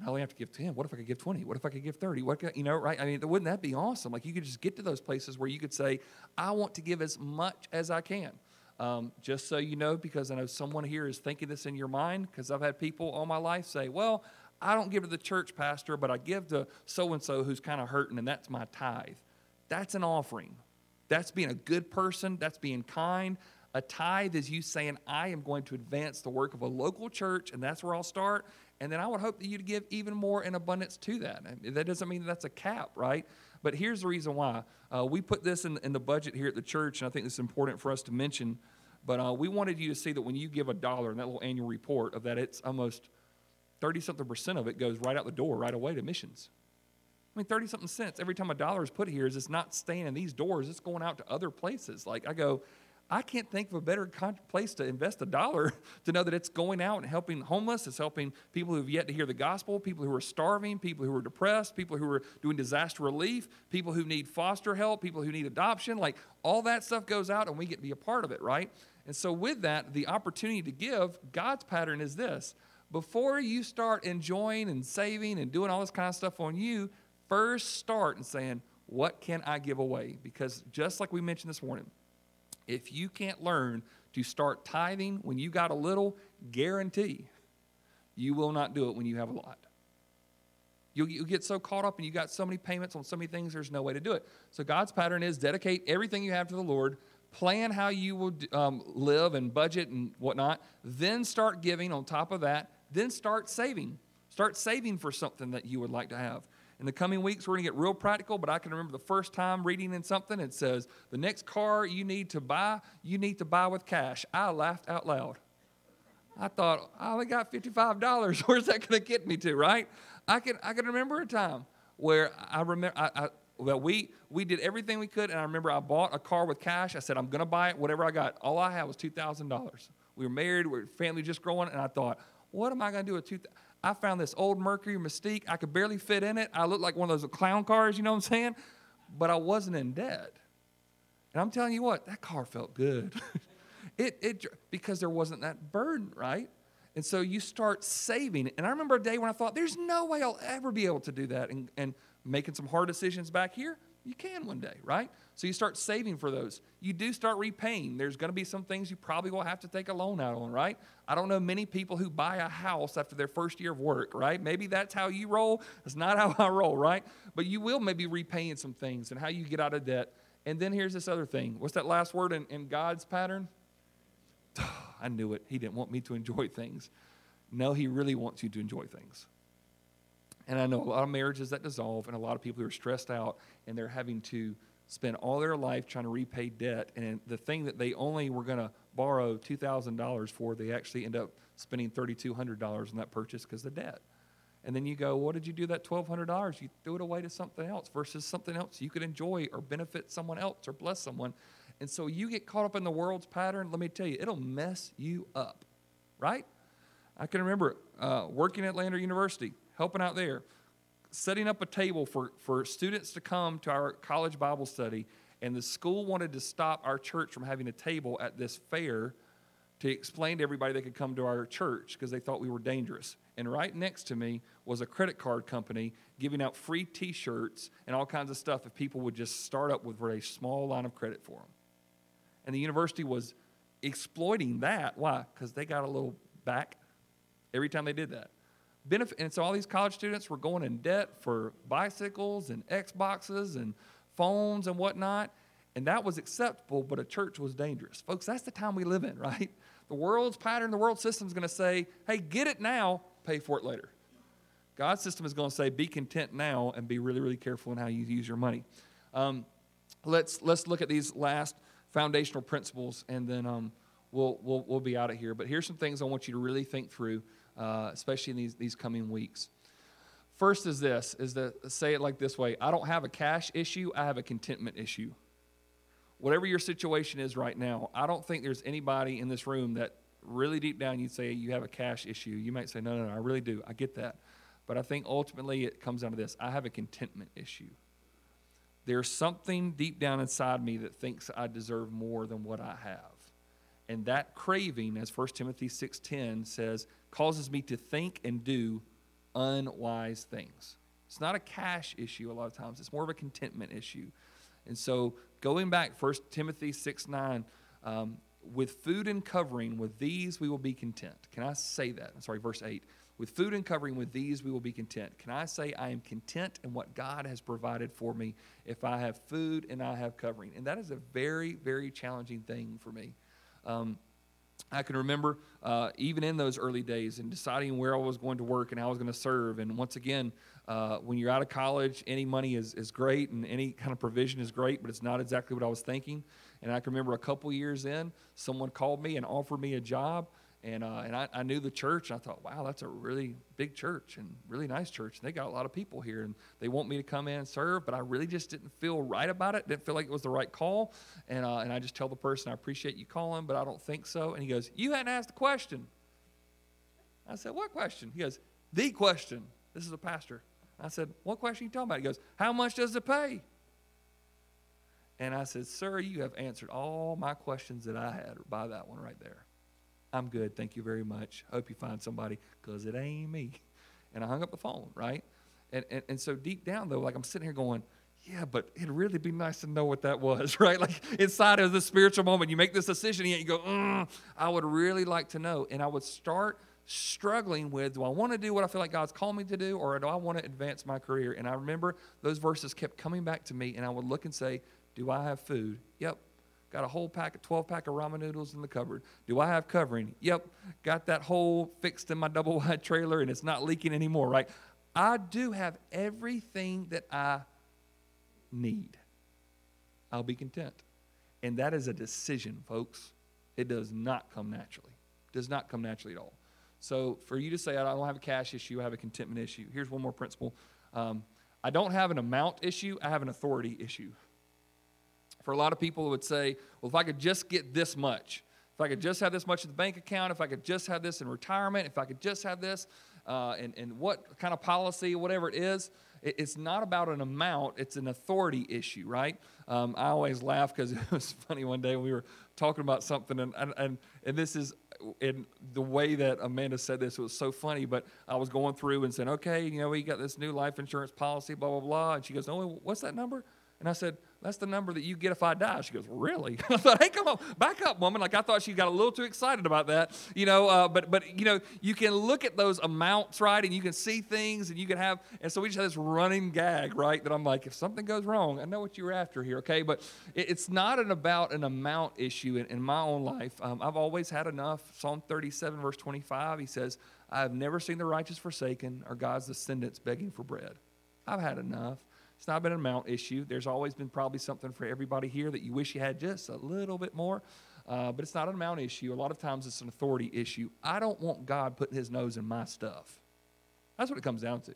I only have to give 10. What if I could give 20? What if I could give 30? What could, you know, right? I mean, wouldn't that be awesome? Like you could just get to those places where you could say, I want to give as much as I can. Um, just so you know, because I know someone here is thinking this in your mind, because I've had people all my life say, Well, I don't give to the church pastor, but I give to so and so who's kind of hurting, and that's my tithe. That's an offering. That's being a good person. That's being kind. A tithe is you saying, I am going to advance the work of a local church, and that's where I'll start. And then I would hope that you'd give even more in abundance to that. That doesn't mean that's a cap, right? But here's the reason why. Uh, we put this in, in the budget here at the church, and I think it's important for us to mention. But uh, we wanted you to see that when you give a dollar in that little annual report, of that it's almost 30 something percent of it goes right out the door right away to missions. I mean, 30 something cents every time a dollar is put here is it's not staying in these doors, it's going out to other places. Like, I go, I can't think of a better place to invest a dollar *laughs* to know that it's going out and helping homeless, it's helping people who have yet to hear the gospel, people who are starving, people who are depressed, people who are doing disaster relief, people who need foster help, people who need adoption. Like all that stuff goes out and we get to be a part of it, right? And so, with that, the opportunity to give, God's pattern is this before you start enjoying and saving and doing all this kind of stuff on you, first start and saying, What can I give away? Because just like we mentioned this morning, if you can't learn to start tithing when you got a little, guarantee you will not do it when you have a lot. You'll, you'll, get so caught up and you got so many payments on so many things, there's no way to do it. So God's pattern is dedicate everything you have to the Lord, plan how you will um, live and budget and whatnot, then start giving on top of that, then start saving. Start saving for something that you would like to have. In the coming weeks, we're going to get real practical, but I can remember the first time reading in something, it says, the next car you need to buy, you need to buy with cash. I laughed out loud. I thought, I only got $55. *laughs* Where's that going to get me to, right? I can, I can remember a time where I remember, I, I, well, we, we did everything we could, and I remember I bought a car with cash. I said, I'm to buy it, whatever I got. All I had was $2,000. We were married, we were family just growing, and I thought, what am I going to do with 2000 I found this old Mercury Mystique. I could barely fit in it. I looked like one of those clown cars, you know what I'm saying? But I wasn't in debt. And I'm telling you what, that car felt good. *laughs* it, it, because there wasn't that burden, right? And so you start saving. And I remember a day when I thought, there's no way I'll ever be able to do that. And, and making some hard decisions back here, you can one day, right? So you start saving for those. You do start repaying. There's going to be some things you probably will have to take a loan out on, right? I don't know many people who buy a house after their first year of work, right? Maybe that's how you roll. That's not how I roll, right? But you will maybe repaying some things and how you get out of debt. And then here's this other thing. What's that last word in, in God's pattern? *sighs* I knew it. He didn't want me to enjoy things. No, He really wants you to enjoy things. And I know a lot of marriages that dissolve and a lot of people who are stressed out and they're having to spend all their life trying to repay debt. And the thing that they only were going to borrow $2,000 for, they actually end up spending $3,200 on that purchase because of debt. And then you go, what did you do that $1,200? You threw it away to something else versus something else you could enjoy or benefit someone else or bless someone. And so you get caught up in the world's pattern. Let me tell you, it'll mess you up, right? I can remember uh, working at Lander University, helping out there, setting up a table for, for students to come to our college Bible study. And the school wanted to stop our church from having a table at this fair to explain to everybody they could come to our church because they thought we were dangerous. And right next to me was a credit card company giving out free t shirts and all kinds of stuff if people would just start up with a small line of credit for them. And the university was exploiting that. Why? Because they got a little back every time they did that. Benefit, and so all these college students were going in debt for bicycles and Xboxes and phones and whatnot. And that was acceptable, but a church was dangerous. Folks, that's the time we live in, *laughs* right? The world's pattern, the world system is going to say, hey, get it now, pay for it later. God's system is going to say, be content now and be really, really careful in how you use your money. Um, let's, let's look at these last foundational principles and then um, we'll, we'll, we'll be out of here. But here's some things I want you to really think through, uh, especially in these, these coming weeks. First is this, is to say it like this way I don't have a cash issue, I have a contentment issue whatever your situation is right now, I don't think there's anybody in this room that really deep down you'd say you have a cash issue. You might say, no, no, no, I really do. I get that. But I think ultimately it comes down to this I have a contentment issue. There's something deep down inside me that thinks I deserve more than what I have. And that craving, as 1 Timothy 6.10 says, causes me to think and do unwise things. It's not a cash issue a lot of times. It's more of a contentment issue. And so going back, 1 Timothy 6 9, um, with food and covering, with these we will be content. Can I say that? I'm sorry, verse 8. With food and covering, with these we will be content. Can I say I am content in what God has provided for me if I have food and I have covering? And that is a very, very challenging thing for me. Um, I can remember uh, even in those early days and deciding where I was going to work and how I was going to serve. And once again, uh, when you're out of college, any money is, is great and any kind of provision is great, but it's not exactly what I was thinking. And I can remember a couple years in, someone called me and offered me a job and, uh, and I, I, knew the church, and I thought, wow, that's a really big church and really nice church. And they got a lot of people here, and they want me to come in and serve, but I really just didn't feel right about it. Didn't feel like it was the right call. And, uh, and I just tell the person, I appreciate you calling, but I don't think so. And he goes, You hadn't asked the question. I said, What question? He goes, The question. This is a pastor. I said, What question are you talking about? He goes, How much does it pay? And I said, Sir, you have answered all my questions that I had by that one right there. I'm good. Thank you very much. Hope you find somebody because it ain't me. And I hung up the phone, right? And, and, and so deep down, though, like I'm sitting here going, yeah, but it'd really be nice to know what that was, *laughs* right? Like inside of the spiritual moment, you make this decision and you go, mm, I would really like to know. And I would start struggling with do I want to do what I feel like God's called me to do or do I want to advance my career? And I remember those verses kept coming back to me and I would look and say, Do I have food? Yep, Got a whole pack, 12 pack of ramen noodles in the cupboard. Do I have covering? Yep. Got that hole fixed in my *laughs* double wide trailer and it's not leaking anymore, right? I do have everything that I need. I'll be content. And that is a decision, folks. It does not come naturally. It does not come naturally at all. So for you to say, I don't have a cash issue, I have a contentment issue. Here's one more principle. Um, I don't have an amount issue, I have an authority issue. For a lot of people, would say, well, if I could just get this much, if I could just have this much in the bank account, if I could just have this in retirement, if I could just have this, uh, and, and what kind of policy, whatever it is, it, it's not about an amount, it's an authority issue, right? Um, I always laugh because *laughs* it was funny one day when we were talking about something, and, and, and, and this is in the way that Amanda said this, was so funny, but I was going through and saying, okay, you know, we got this new life insurance policy, blah, blah, blah. And she goes, oh, what's that number? And I said, that's the number that you get if I die. She goes, really? *laughs* I thought, hey, come on, back up, woman. Like I thought she got a little too excited about that, you know. Uh, but but you know, you can look at those amounts, right, and you can see things, and you can have. And so we just have this running gag, right? That I'm like, if something goes wrong, I know what you're after here, okay? But it, it's not an about an amount issue in, in my own life. Um, I've always had enough. Psalm 37, verse 25, he says, "I have never seen the righteous forsaken, or God's descendants begging for bread." I've had enough. It's not been an amount issue. There's always been probably something for everybody here that you wish you had just a little bit more. Uh, but it's not an amount issue. A lot of times it's an authority issue. I don't want God putting his nose in my stuff. That's what it comes down to.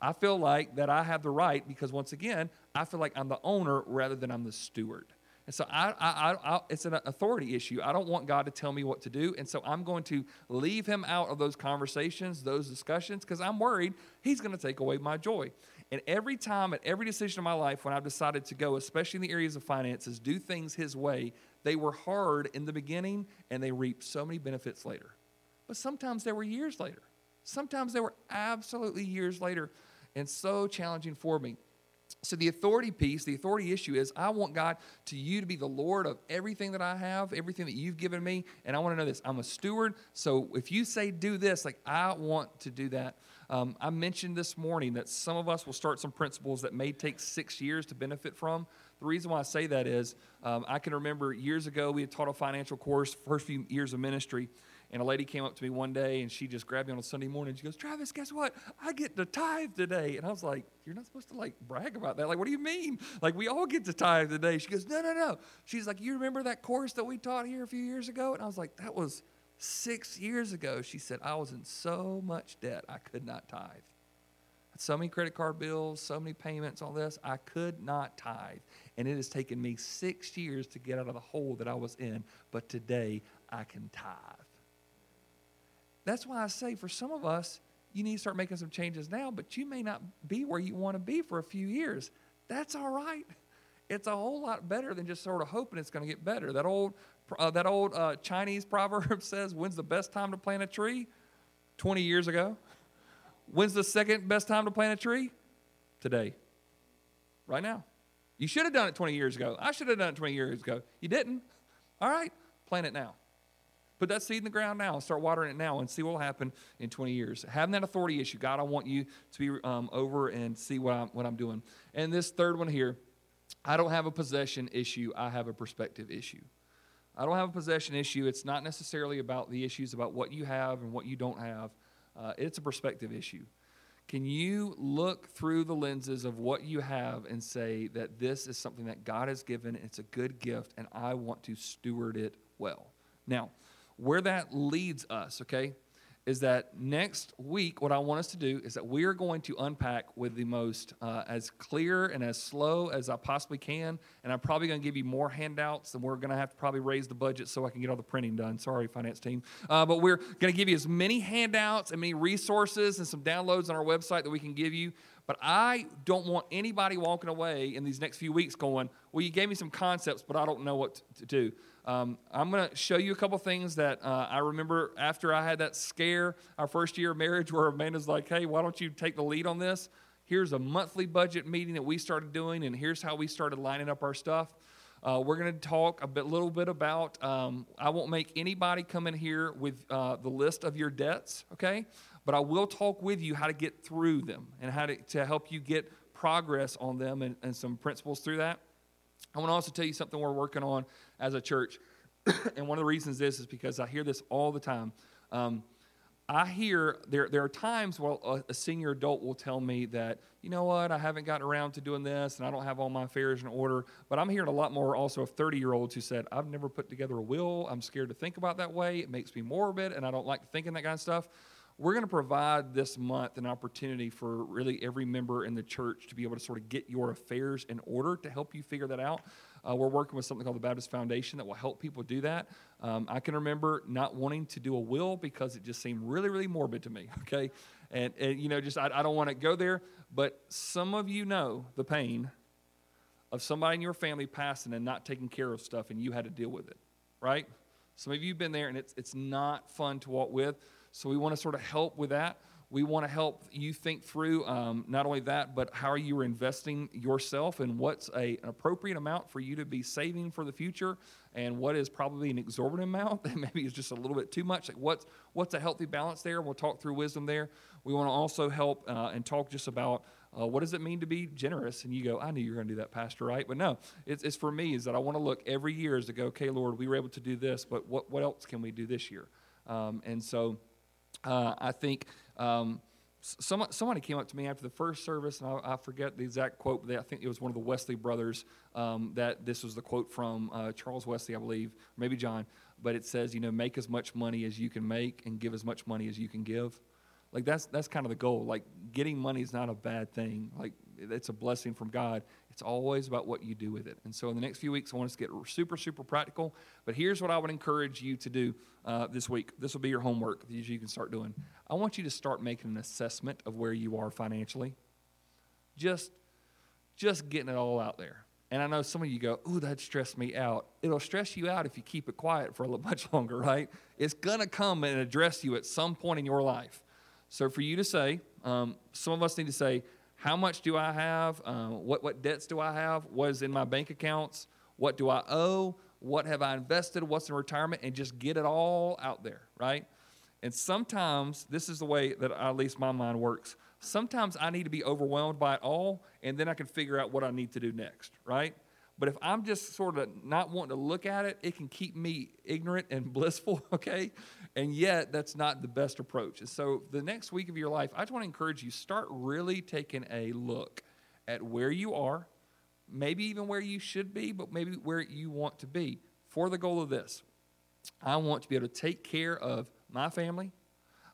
I feel like that I have the right because, once again, I feel like I'm the owner rather than I'm the steward. And so I, I, I, it's an authority issue. I don't want God to tell me what to do. And so I'm going to leave him out of those conversations, those discussions, because I'm worried he's going to take away my joy. And every time, at every decision in my life, when I've decided to go, especially in the areas of finances, do things his way, they were hard in the beginning and they reaped so many benefits later. But sometimes they were years later. Sometimes they were absolutely years later and so challenging for me. So, the authority piece, the authority issue is I want God to you to be the Lord of everything that I have, everything that you've given me. And I want to know this I'm a steward. So, if you say do this, like I want to do that. Um, I mentioned this morning that some of us will start some principles that may take six years to benefit from. The reason why I say that is um, I can remember years ago we had taught a financial course, first few years of ministry, and a lady came up to me one day and she just grabbed me on a Sunday morning. She goes, Travis, guess what? I get to tithe today. And I was like, You're not supposed to like brag about that. Like, what do you mean? Like, we all get to tithe today. She goes, No, no, no. She's like, You remember that course that we taught here a few years ago? And I was like, That was six years ago. She said, I was in so much debt, I could not tithe. So many credit card bills, so many payments, all this. I could not tithe. And it has taken me six years to get out of the hole that I was in. But today, I can tithe. That's why I say for some of us, you need to start making some changes now, but you may not be where you want to be for a few years. That's all right. It's a whole lot better than just sort of hoping it's going to get better. That old, uh, that old uh, Chinese proverb *laughs* says, When's the best time to plant a tree? 20 years ago. When's the second best time to plant a tree? Today. Right now. You should have done it 20 years ago. I should have done it 20 years ago. You didn't. All right, plant it now. Put that seed in the ground now start watering it now and see what will happen in 20 years. Having that authority issue, God, I want you to be um, over and see what I'm, what I'm doing. And this third one here, I don't have a possession issue, I have a perspective issue. I don't have a possession issue. It's not necessarily about the issues about what you have and what you don't have, uh, it's a perspective issue. Can you look through the lenses of what you have and say that this is something that God has given, it's a good gift, and I want to steward it well? Now, where that leads us, okay, is that next week, what I want us to do is that we are going to unpack with the most uh, as clear and as slow as I possibly can. And I'm probably going to give you more handouts, and we're going to have to probably raise the budget so I can get all the printing done. Sorry, finance team. Uh, but we're going to give you as many handouts and many resources and some downloads on our website that we can give you. But I don't want anybody walking away in these next few weeks going, Well, you gave me some concepts, but I don't know what to do. Um, I'm going to show you a couple things that uh, I remember after I had that scare our first year of marriage *laughs* where Amanda's like, hey, why don't you take the lead on this? Here's a monthly budget meeting that we started doing, and here's how we started lining up our stuff. Uh, we're going to talk a bit, little bit about. Um, I won't make anybody come in here with uh, the list of your debts, okay? But I will talk with you how to get through them and how to, to help you get progress on them and, and some principles through that. I want to also tell you something we're working on as a church. *coughs* and one of the reasons this is because I hear this all the time. Um, I hear there, there are times where a, a, senior adult will tell me that, you know what, I haven't gotten around to doing this and I don't have all my affairs in order. But I'm hearing a lot more also of 30 year olds who said, I've never put together a will. I'm scared to think about that way. It makes me morbid and I don't like thinking that kind of stuff. We're going to provide this month an opportunity for really every member in the church to be able to sort of get your affairs in order to help you figure that out. Uh, we're working with something called the Baptist Foundation that will help people do that. Um, I can remember not wanting to do a will because it just seemed really, really morbid to me. *laughs* Okay, and, and you know, just I, I don't want to go there. But some of you know the pain of somebody in your family passing and not taking care of stuff, and you had to deal with it, right? Some of you have been there, and it's it's not fun to walk with. So we want to sort of help with that. We want to help you think through um, not only that, but how are you investing yourself and what's a, an appropriate amount for you to be saving for the future and what is probably an exorbitant amount *laughs* that maybe is just a little bit too much. Like what's, what's a healthy balance there? We'll talk through wisdom there. We want to also help uh, and talk just about uh, what does it mean to be generous? And you go, I knew you were going to do that, Pastor, right? But no, it's, it's for me is that I want to look every year as to go, okay, Lord, we were able to do this, but what, what else can we do this year? Um, and so uh, I think um, somebody came up to me after the first service, and I, I forget the exact quote, but I think it was one of the Wesley brothers um, that this was the quote from uh, Charles Wesley, I believe, maybe John, but it says, you know, make as much money as you can make and give as much money as you can give. Like that's that's kind of the goal. Like getting money is not a bad thing. Like it's a blessing from God. It's always about what you do with it. And so in the next few weeks, I want us to get super super practical. But here's what I would encourage you to do uh, this week. This will be your homework that you can start doing. I want you to start making an assessment of where you are financially. Just just getting it all out there. And I know some of you go, ooh, that stressed me out. It'll stress you out if you keep it quiet for a little *laughs* much longer, right? It's to come and address you at some point in your life. So for you to say, um, some of us need to say, how much do I have? Uh, what, what debts do I have? What is in my bank accounts? What do I owe? What have I invested? What's in retirement? And just get it all out there, right? And sometimes, this is the way that at least my mind works. Sometimes I need to be overwhelmed by it all, and then I can figure out what I need to do next, right? But if I'm just sort of not wanting to look at it, it can keep me ignorant and *laughs* blissful, okay? And yet, that's not the best approach. And so, the next week of your life, I just want to encourage you start really taking a look at where you are, maybe even where you should be, but maybe where you want to be for the goal of this. I want to be able to take care of my family.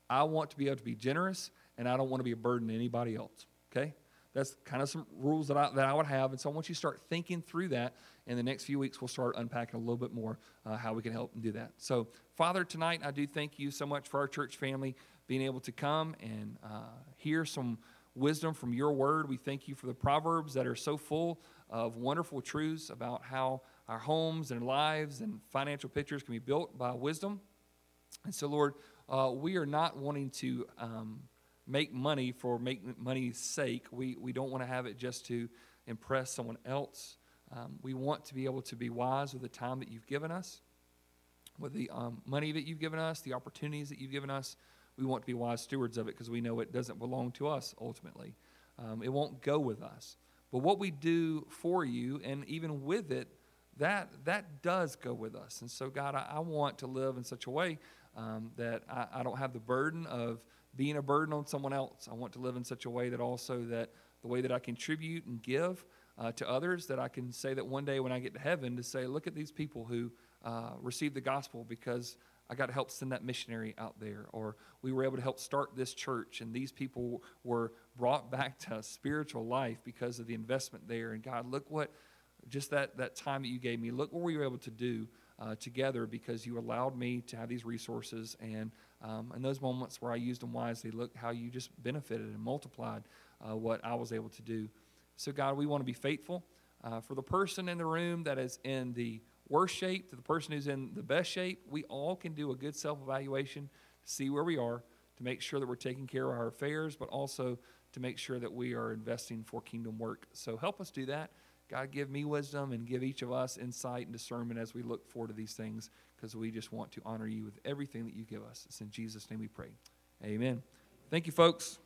I want to be able to be generous, and I don't want to be a burden to anybody else, okay? That's kind of some rules that I, that I would have. And so I want you to start thinking through that. In the next few weeks, we'll start unpacking a little bit more uh, how we can help and do that. So, Father, tonight I do thank you so much for our church family being able to come and uh, hear some wisdom from your word. We thank you for the Proverbs that are so full of wonderful truths about how our homes and lives and financial pictures can be built by wisdom. And so, Lord, uh, we are not wanting to. Um, make money for make money's sake. We, we don't want to have it just to impress someone else. Um, we want to be able to be wise with the time that you've given us, with the um, money that you've given us, the opportunities that you've given us. We want to be wise stewards of it because we know it doesn't belong to us ultimately. Um, it won't go with us. But what we do for you, and even with it, that that does go with us. And so, God, I, I want to live in such a way um, that I, I, don't have the burden of being a burden on someone else. I want to live in such a way that also that the way that I contribute and give uh, to others, that I can say that one day when I get to heaven, to say, look at these people who uh, received the gospel because I got to help send that missionary out there, or we were able to help start this church, and these people were brought back to spiritual life because of the investment there. And God, look what just that that time that you gave me. Look what we were able to do uh, together because you allowed me to have these resources and um, in those moments where I used them wisely, look how you just benefited and multiplied uh, what I was able to do. So, God, we want to be faithful. Uh, for the person in the room that is in the worst shape to the person who's in the best shape, we all can do a good self evaluation to see where we are, to make sure that we're taking care of our affairs, but also to make sure that we are investing for kingdom work. So, help us do that. God, give me wisdom and give each of us insight and discernment as we look forward to these things because we just want to honor you with everything that you give us. It's in Jesus' name we pray. Amen. Thank you, folks.